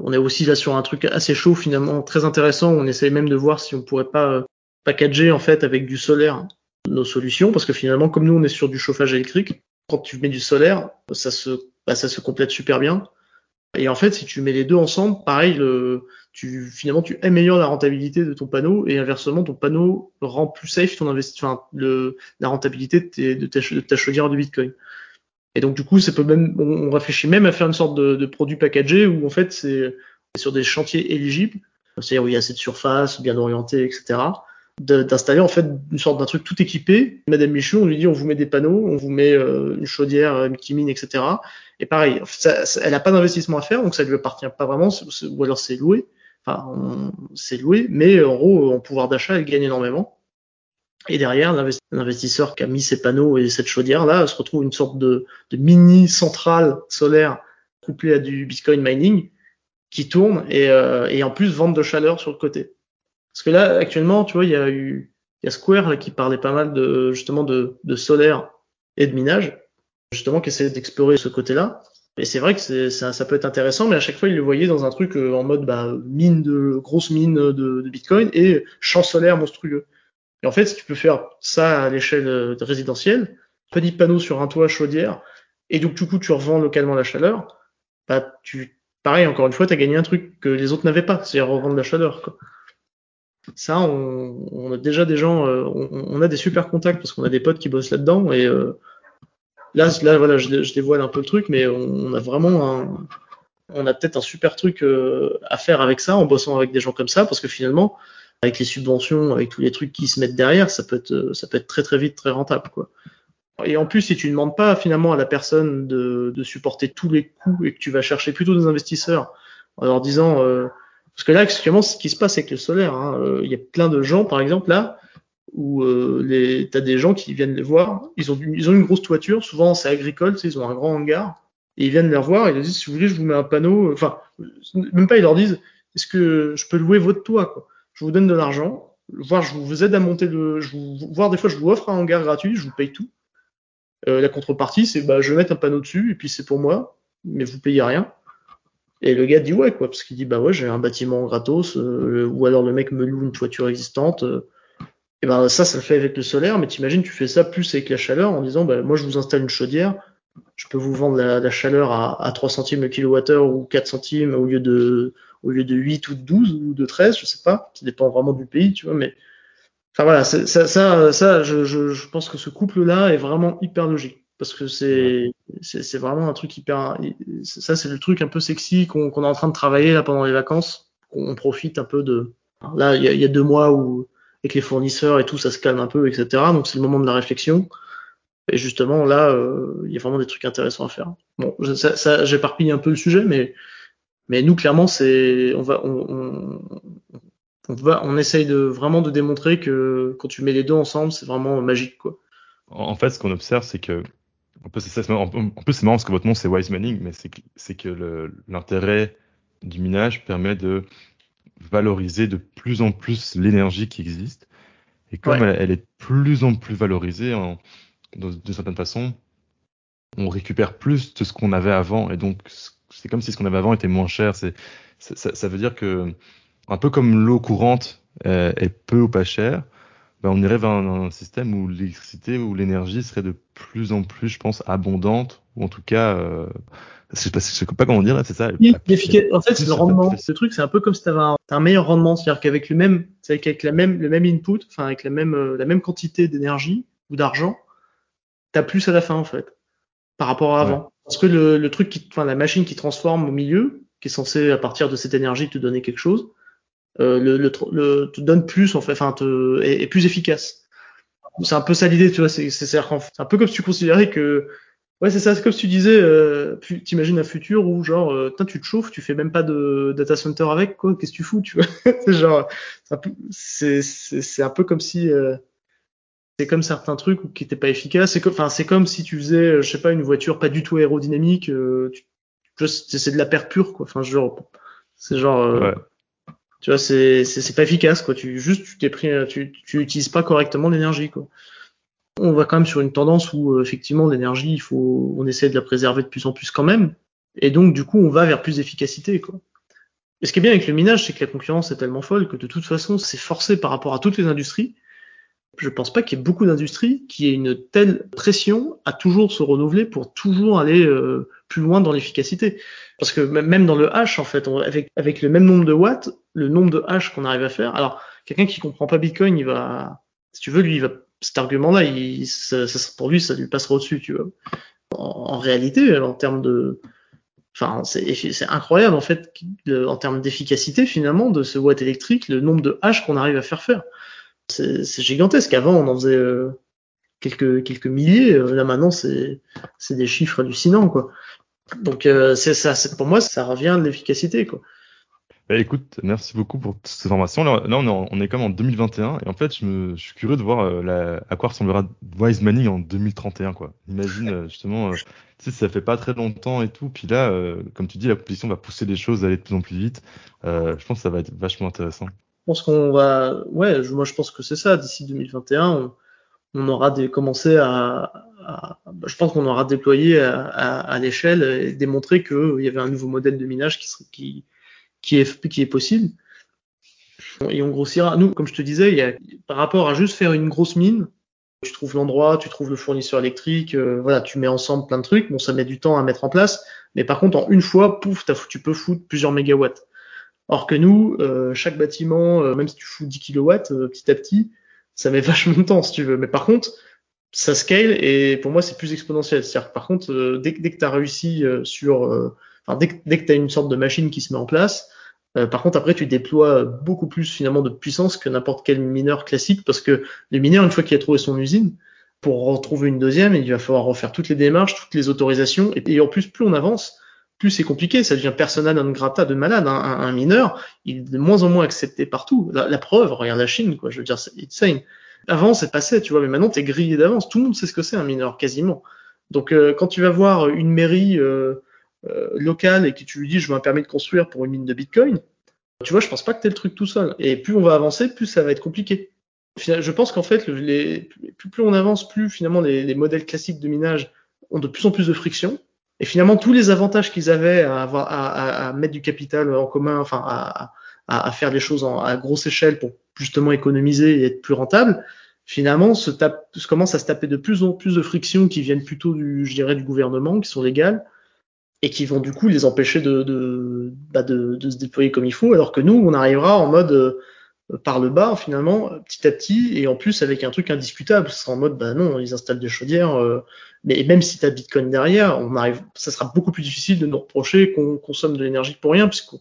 On est aussi là sur un truc assez chaud, finalement, très intéressant. On essaye même de voir si on pourrait pas euh, packager, en fait, avec du solaire nos solutions parce que finalement, comme nous, on est sur du chauffage électrique, quand tu mets du solaire, ça se, bah, ça se complète super bien. Et en fait, si tu mets les deux ensemble, pareil, le, tu, finalement, tu améliores la rentabilité de ton panneau et inversement, ton panneau rend plus safe ton investissement, enfin, la rentabilité de, de, ta, de ta chaudière de Bitcoin. Et donc, du coup, ça peut même, on, réfléchit même à faire une sorte de, de produit packagé où, en fait, c'est sur des chantiers éligibles, c'est-à-dire où il y a assez de surface, bien orienté, etc d'installer en fait une sorte d'un truc tout équipé. Madame Michou, on lui dit on vous met des panneaux, on vous met euh, une chaudière euh, multimine, etc. Et pareil, ça, elle n'a pas d'investissement à faire, donc ça lui appartient pas vraiment, ou alors c'est loué. Enfin, c'est loué, mais en gros, en pouvoir d'achat, elle gagne énormément. Et derrière, l'investisseur qui a mis ses panneaux et cette chaudière là se retrouve une sorte de, mini centrale solaire couplée à du Bitcoin mining qui tourne et, euh, et en plus vente de chaleur sur le côté. Parce que là, actuellement, tu vois, il y a eu, y a Square qui parlait pas mal de justement de, de solaire et de minage, justement, qui essaie d'explorer ce côté-là. Et c'est vrai que ça, ça, peut être intéressant, mais à chaque fois, il le voyait dans un truc euh, en mode bah, mine de grosse mine de, Bitcoin et champ solaire monstrueux. Et en fait, si tu peux faire ça à l'échelle euh, résidentielle, petit panneau sur un toit chaudière, et donc du coup tu revends localement la chaleur, bah tu, pareil, encore une fois, tu as gagné un truc que les autres n'avaient pas, c'est-à-dire revendre la chaleur. Quoi. Ça, on, on, a déjà des gens, euh, on, on, a des super contacts parce qu'on a des potes qui bossent là-dedans et euh, là, là, voilà, je, je, dévoile un peu le truc, mais on, a vraiment un, on a peut-être un super truc euh, à faire avec ça en bossant avec des gens comme ça parce que finalement, avec les subventions, avec tous les trucs qui se mettent derrière, ça peut être, ça peut être très très vite très rentable, quoi. Et en plus, si tu ne demandes pas finalement à la personne de, de supporter tous les coûts et que tu vas chercher plutôt des investisseurs en leur disant euh, parce que là, actuellement, ce qui se passe avec le solaire, hein, euh, il y a plein de gens, par exemple, là, où euh, les, t'as des gens qui viennent les voir, ils ont, ils ont une grosse toiture, souvent c'est agricole, tu ils ont un grand hangar, et ils viennent les voir, ils leur disent, si vous voulez, je vous mets un panneau, enfin, même pas, ils leur disent, est-ce que je peux louer votre toit, quoi. Je vous donne de l'argent, voir, je vous aide à monter le, je vous, voir des fois, je vous offre un hangar gratuit, je vous paye tout. Euh, la contrepartie, c'est, bah, je vais mettre un panneau dessus, et puis c'est pour moi, mais vous payez rien. Et le gars dit ouais quoi, parce qu'il dit bah ouais j'ai un bâtiment gratos, euh, ou alors le mec me loue une toiture existante. Euh, et ben ça ça le fait avec le solaire, mais t'imagines tu fais ça plus avec la chaleur en disant bah moi je vous installe une chaudière, je peux vous vendre la, chaleur à, à 3 centimes le kilowattheure ou 4 centimes au lieu de au lieu de 8 ou de 12 ou de 13, je sais pas, ça dépend vraiment du pays, tu vois, mais enfin voilà, ça ça ça je, pense que ce couple là est vraiment hyper logique parce que c'est c'est vraiment un truc hyper ça c'est le truc un peu sexy qu'on est en train de travailler là pendant les vacances. On profite un peu de là il y a, y a, deux mois où avec les fournisseurs et tout ça se calme un peu etc donc c'est le moment de la réflexion et justement là euh, il y a vraiment des trucs intéressants à faire. Bon ça, ça j'éparpille un peu le sujet mais mais nous clairement c'est on va on, on, on va on essaye de vraiment de démontrer que quand tu mets les deux ensemble c'est vraiment magique quoi. En fait ce qu'on observe c'est que en plus, c'est marrant parce que votre nom c'est Wise Mining, mais c'est que l'intérêt du minage permet de valoriser de plus en plus l'énergie qui existe. Et comme elle, est de plus en plus valorisée, en, de certaine façon, on récupère plus de ce qu'on avait avant. Et donc, c'est comme si ce qu'on avait avant était moins cher. C'est, ça, ça, veut dire que, un peu comme l'eau courante est, est peu ou pas chère, ben, on irait vers un, système où l'électricité ou l'énergie serait de plus en plus, je pense, abondante, ou en tout cas, euh, je sais pas, je sais pas comment dire là, c'est ça. En fait, c'est le rendement. Ce truc, c'est un peu comme si tu avais un, un, meilleur rendement, c'est-à-dire qu'avec le même, avec la même, le même input, enfin avec la même, euh, la même quantité d'énergie ou d'argent, t'as plus à la fin en fait, par rapport à avant. Parce que le, le truc qui, enfin la machine qui transforme au milieu, qui est censée à partir de cette énergie te donner quelque chose, euh, le, le, le, te donne plus en fait, enfin te est, est plus efficace. C'est un peu ça l'idée, tu vois. C'est c'est un peu comme si tu considérais que ouais c'est ça, c'est comme si tu disais, euh, t'imagines un futur où genre euh, tu te chauffes, tu fais même pas de data center avec quoi, qu'est-ce que tu fous, tu vois? C'est genre c'est c'est un peu comme si euh, c'est comme certains trucs qui étaient pas efficaces. C'est comme, enfin, c'est comme si tu faisais, je sais pas, une voiture pas du tout aérodynamique. Euh, c'est de la perte pure, quoi. Enfin, genre, c'est genre, euh, tu vois, c'est c'est pas efficace quoi. Tu juste tu t'es pris, tu tu utilises pas correctement l'énergie quoi. on va quand même sur une tendance où effectivement l'énergie, il faut, on essaie de la préserver de plus en plus quand même, et donc du coup on va vers plus d'efficacité. Quoi. Et ce qui est bien avec le minage, c'est que la concurrence est tellement folle que de toute façon c'est forcé par rapport à toutes les industries. Je pense pas qu'il y ait beaucoup d'industries qui aient une telle pression à toujours se renouveler pour toujours aller euh, plus loin dans l'efficacité. Parce que même dans le H, en fait, avec, le même nombre de watts, le nombre de H qu'on arrive à faire. Alors, quelqu'un qui comprend pas Bitcoin, il va, si tu veux, lui, il va, cet argument-là, ça, ça, pour lui, ça lui passera au-dessus, tu vois. En, en, réalité, en termes de, enfin, c'est incroyable, en fait, en termes d'efficacité, finalement, de ce watt électrique, le nombre de H qu'on arrive à faire faire. C'est gigantesque. Avant, on en faisait euh, quelques, milliers. Euh, là, maintenant, c'est des chiffres hallucinants. Donc euh, ça, pour moi, ça revient de l'efficacité. Bah, écoute, merci beaucoup pour toutes ces informations. Là, on, est comme en 2021 et en fait, je, me, suis curieux de voir à quoi ressemblera Wise Manning en 2031, quoi. Imagine justement, euh, ça fait pas très longtemps et tout, puis là, comme tu dis, la position va pousser les choses à aller de plus en plus vite. je pense que ça va être vachement intéressant. Je pense qu'on va, ouais, moi je pense que c'est ça. D'ici 2021, on, on aura des, commencé à, je pense qu'on aura déployé à, à, l'échelle et démontré qu'il y avait un nouveau modèle de minage qui, qui, qui, est, qui est possible. Et on grossira. Nous, comme je te disais, il y a, par rapport à juste faire une grosse mine, tu trouves l'endroit, tu trouves le fournisseur électrique, euh, voilà, tu mets ensemble plein de trucs. Bon, ça met du temps à mettre en place, mais par contre, en une fois, pouf, tu peux foutre plusieurs mégawatts. Or que nous, euh, chaque bâtiment, euh, même si tu fous 10 kilowatts, petit à petit, ça met vachement de temps si tu veux. Mais par contre, ça scale et pour moi c'est plus exponentiel. C'est-à-dire que par contre, euh, dès, dès, que tu as réussi euh, sur, euh, enfin dès, dès que tu une sorte de machine qui se met en place, par contre après tu déploies beaucoup plus finalement de puissance que n'importe quel mineur classique parce que le mineur une fois qu'il a trouvé son usine, pour retrouver une deuxième, il va falloir refaire toutes les démarches, toutes les autorisations et, en plus plus on avance, plus c'est compliqué, ça devient persona non grata de malade. Un, un, mineur, il est de moins en moins accepté partout. La, preuve, regarde la Chine, quoi. Je veux dire, c'est insane. Avant, c'est passé, tu vois, mais maintenant, t'es grillé d'avance. Tout le monde sait ce que c'est un mineur, quasiment. Donc, euh, quand tu vas voir une mairie euh, euh, locale et que tu lui dis, je veux un permis de construire pour une mine de Bitcoin, tu vois, je pense pas que t'es le truc tout seul. Et plus on va avancer, plus ça va être compliqué. Je pense qu'en fait, les, plus, plus, on avance, plus finalement les, les, modèles classiques de minage ont de plus en plus de friction. Et finalement, tous les avantages qu'ils avaient à, mettre du capital en commun, enfin à, faire des choses à grosse échelle pour justement économiser et être plus rentable, finalement se, tape, commence à se taper de plus en plus de frictions qui viennent plutôt du, je dirais, du gouvernement, qui sont légales et qui vont du coup les empêcher de, de, bah se déployer comme il faut, alors que nous, on arrivera en mode euh, par le bas finalement, petit à petit, et en plus avec un truc indiscutable, ce sera en mode bah non, ils installent des chaudières, euh, mais même si tu as Bitcoin derrière, on arrive, ça sera beaucoup plus difficile de nous reprocher qu'on consomme de l'énergie pour rien, puisqu'on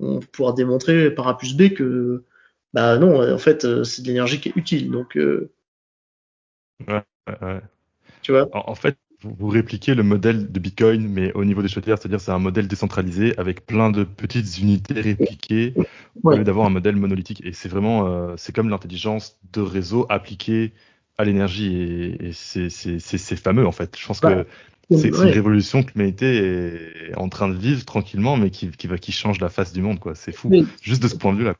on pourra démontrer par A plus B que bah non, en fait, euh, c'est de l'énergie qui est utile. Donc, euh, ouais, ouais. tu vois. En, fait, vous, répliquez le modèle de Bitcoin, mais au niveau des chaudières, c'est-à-dire c'est un modèle décentralisé avec plein de petites unités répliquées au lieu d'avoir un modèle monolithique. Et c'est vraiment, euh, c'est comme l'intelligence de réseau appliquée à l'énergie et, et c'est fameux en fait. Je pense que c'est une révolution que l'humanité est en train de vivre tranquillement, mais qui, qui, qui change la face du monde, quoi. C'est fou. Juste de ce point de vue-là.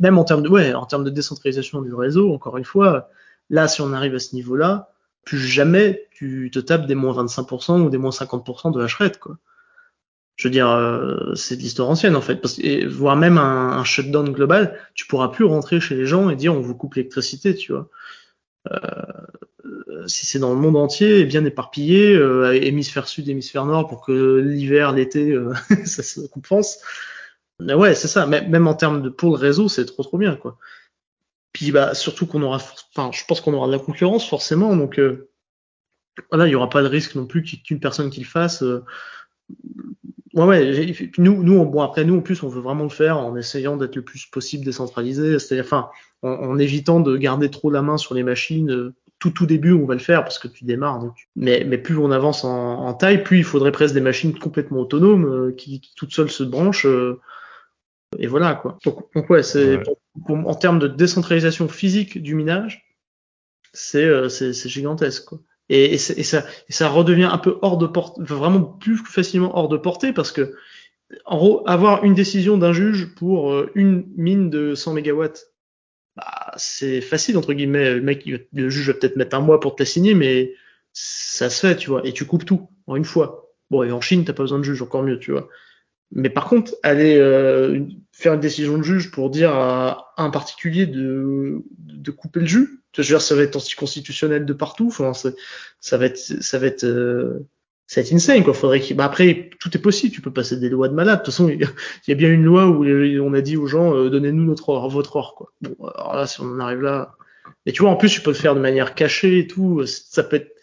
Même en termes de, ouais, en termes de décentralisation du réseau, encore une fois, là, si on arrive à ce niveau-là, plus jamais tu te tapes des moins 25% ou des moins 50% de hash quoi. Je veux dire, euh, c'est de l'histoire ancienne en fait, parce que voire même un, shutdown global, tu pourras plus rentrer chez les gens et dire on vous coupe l'électricité, tu vois. Euh, si c'est dans le monde entier, bien éparpillé, euh, hémisphère sud, hémisphère nord, pour que l'hiver, l'été, euh, ça se compense. Mais ouais, c'est ça. Même en termes de pour le réseau, c'est trop trop bien, quoi. Puis bah surtout qu'on aura, enfin, je pense qu'on aura de la concurrence forcément, donc euh, voilà, il y aura pas de risque non plus qu'une personne qui le fasse. Euh, ouais, ouais. Nous, nous, bon après nous en plus, on veut vraiment le faire en essayant d'être le plus possible décentralisé, c'est-à-dire, enfin, en, en, évitant de garder trop la main sur les machines euh, tout tout début on va le faire parce que tu démarres donc mais mais plus on avance en, taille plus il faudrait presque des machines complètement autonomes euh, qui, qui, toutes seules se branchent euh, et voilà quoi donc, ouais c'est en termes de décentralisation physique du minage c'est euh, gigantesque quoi et, et, ça et ça redevient un peu hors de portée vraiment plus facilement hors de portée parce que en gros avoir une décision d'un juge pour une mine de 100 mégawatts bah, c'est facile entre guillemets. Le mec, le juge va peut-être mettre un mois pour te l'assigner, mais ça se fait, tu vois. Et tu coupes tout en une fois. Bon, et en Chine, t'as pas besoin de juge, encore mieux, tu vois. Mais par contre, aller euh, faire une décision de juge pour dire à un particulier de, de couper le jus, je veux dire, ça va être anticonstitutionnel de partout. Enfin, ça va être, ça va être, euh, ça va être insane quoi. Faudrait qu'il, bah après, tout est possible. Tu peux passer des lois de malade. De toute façon, il y a bien une loi où on a dit aux gens, euh, donnez-nous notre or, votre or quoi. Bon, alors là, si on en arrive là, et tu vois, en plus, tu peux le faire de manière cachée et tout. Ça peut être,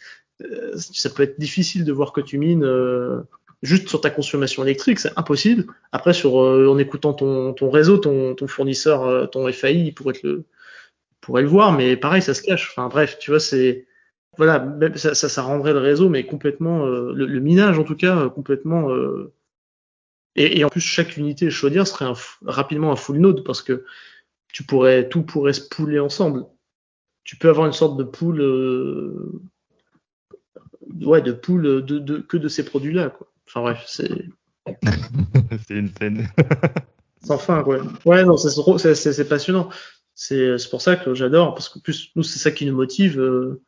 ça peut être difficile de voir que tu mines juste sur ta consommation électrique, c'est impossible. Après, sur euh, en écoutant ton, ton réseau, ton, ton fournisseur, euh, ton FAI, pourrait le pourrait le voir, mais pareil, ça se cache. Enfin bref, tu vois, c'est voilà, ça, ça, ça, rendrait le réseau, mais complètement euh, le, minage en tout cas complètement. Et, et, en plus, chaque unité chaudière serait un, rapidement un full node parce que tu pourrais tout pourrait se pouler ensemble. Tu peux avoir une sorte de pool ouais, de pool de, de, que de ces produits-là, quoi. Enfin bref, c'est. c'est une scène. Sans fin, ouais. Ouais, non, c'est passionnant. C'est pour ça que j'adore, parce que plus nous, c'est ça qui nous motive. Euh,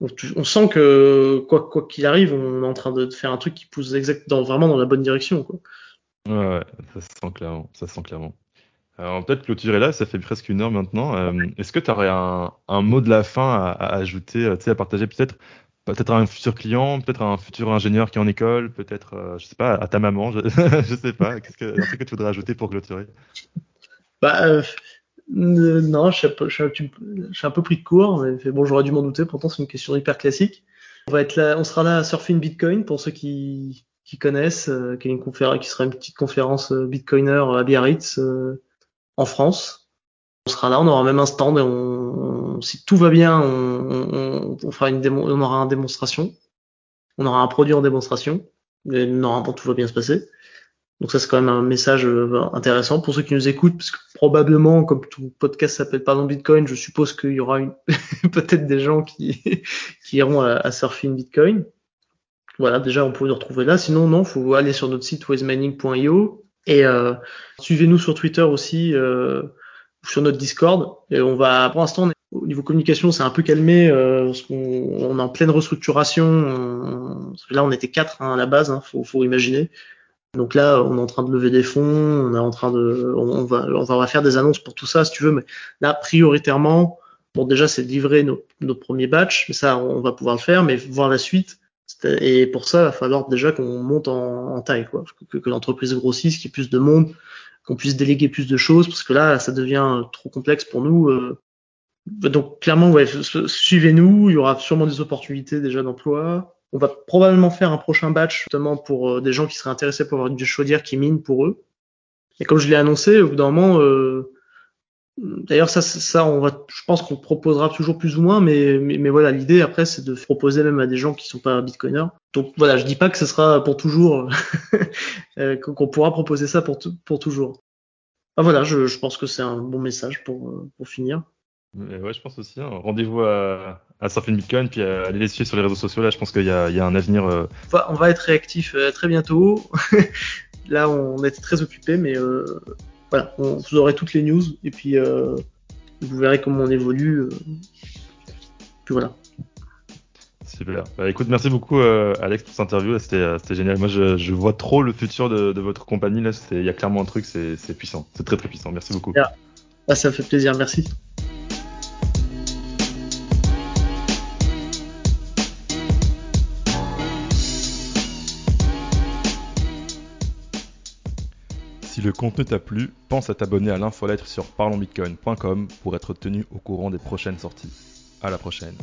on, sent que quoi quoi qu'il arrive, on est en train de faire un truc qui pousse exact dans, vraiment dans la bonne direction. Quoi. Ouais, ouais, ça se sent clairement. Ça se sent clairement. Alors peut-être clôturer là, ça fait presque une heure maintenant. Euh, est-ce que tu aurais un, un, mot de la fin à, à ajouter, tu sais, à partager peut-être peut-être un futur client, peut-être un futur ingénieur qui est en école, peut-être, euh, je sais pas, à ta maman, je, sais pas. Qu'est-ce que, tu voudrais ajouter pour clôturer? Bah euh, non, je suis, je, suis un peu pris de court, mais bon, j'aurais dû m'en douter. Pourtant, c'est une question hyper classique. On va être là, on sera là à Surfing Bitcoin pour ceux qui, qui connaissent, euh, qui, est une conférence, qui sera une petite conférence euh, Bitcoiner à Biarritz en France. On sera là, on aura même un stand et si tout va bien, on, fera une on aura une démonstration. On aura un produit en démonstration. Mais normalement, tout va bien se passer. Donc ça, c'est quand même un message euh, intéressant pour ceux qui nous écoutent, parce que probablement, comme tout podcast s'appelle Pardon Bitcoin, je suppose qu'il y aura peut-être des gens qui, iront à, Surfing Bitcoin. Voilà, déjà, on peut nous retrouver là. Sinon, non, faut aller sur notre site wisemining.io et euh, suivez-nous sur Twitter aussi. Euh, sur notre Discord. Et on va, pour l'instant, au niveau communication, c'est un peu calmé euh, parce qu'on on est en pleine restructuration. là, on était quatre hein, à la base, hein, faut, faut imaginer. Donc là, on est en train de lever des fonds, on est en train de, on, va, on va faire des annonces pour tout ça, si tu veux. Mais là, prioritairement, bon, déjà, c'est de livrer nos, nos premiers batchs, mais ça, on va pouvoir le faire. Mais voir la suite, et pour ça, il va falloir déjà qu'on monte en, en, taille, quoi, que, que l'entreprise grossisse, qu'il y ait plus de monde, qu'on puisse déléguer plus de choses, parce que là, ça devient trop complexe pour nous. Euh. Donc clairement, suivez-nous, il y aura sûrement des opportunités déjà d'emploi. On va probablement faire un prochain batch justement pour euh, des gens qui seraient intéressés pour avoir une chaudière qui mine pour eux. Et comme je l'ai annoncé, au bout d'un moment, euh, D'ailleurs, ça, ça, on va, je pense qu'on proposera toujours plus ou moins, mais, mais, voilà, l'idée après, c'est de proposer même à des gens qui sont pas bitcoiners. Donc voilà, je dis pas que ce sera pour toujours, euh, qu'on pourra proposer ça pour, pour toujours. Ah, voilà, je, je pense que c'est un bon message pour, euh, pour finir. Ouais, je pense aussi. Hein. Rendez-vous à, à Surfing Bitcoin, puis à aller les suivre sur les réseaux sociaux. Là, je pense qu'il y, y, a un avenir. Euh... On, va, être réactif euh, très bientôt. Là, on est très occupé, mais euh, voilà, vous aurez toutes les news et puis euh, vous verrez comment on évolue. Euh. puis voilà. Super. Bah, écoute, merci beaucoup euh, Alex pour cette interview. C'était, génial. Moi, je, vois trop le futur de, votre compagnie. Là, il y a clairement un truc, c'est, puissant. C'est très très puissant. Merci beaucoup. Ah, ça me fait plaisir. Merci. Le contenu t'a plu, pense à t'abonner à l'infolettre sur parlonsbitcoin.com pour être tenu au courant des prochaines sorties. À la prochaine.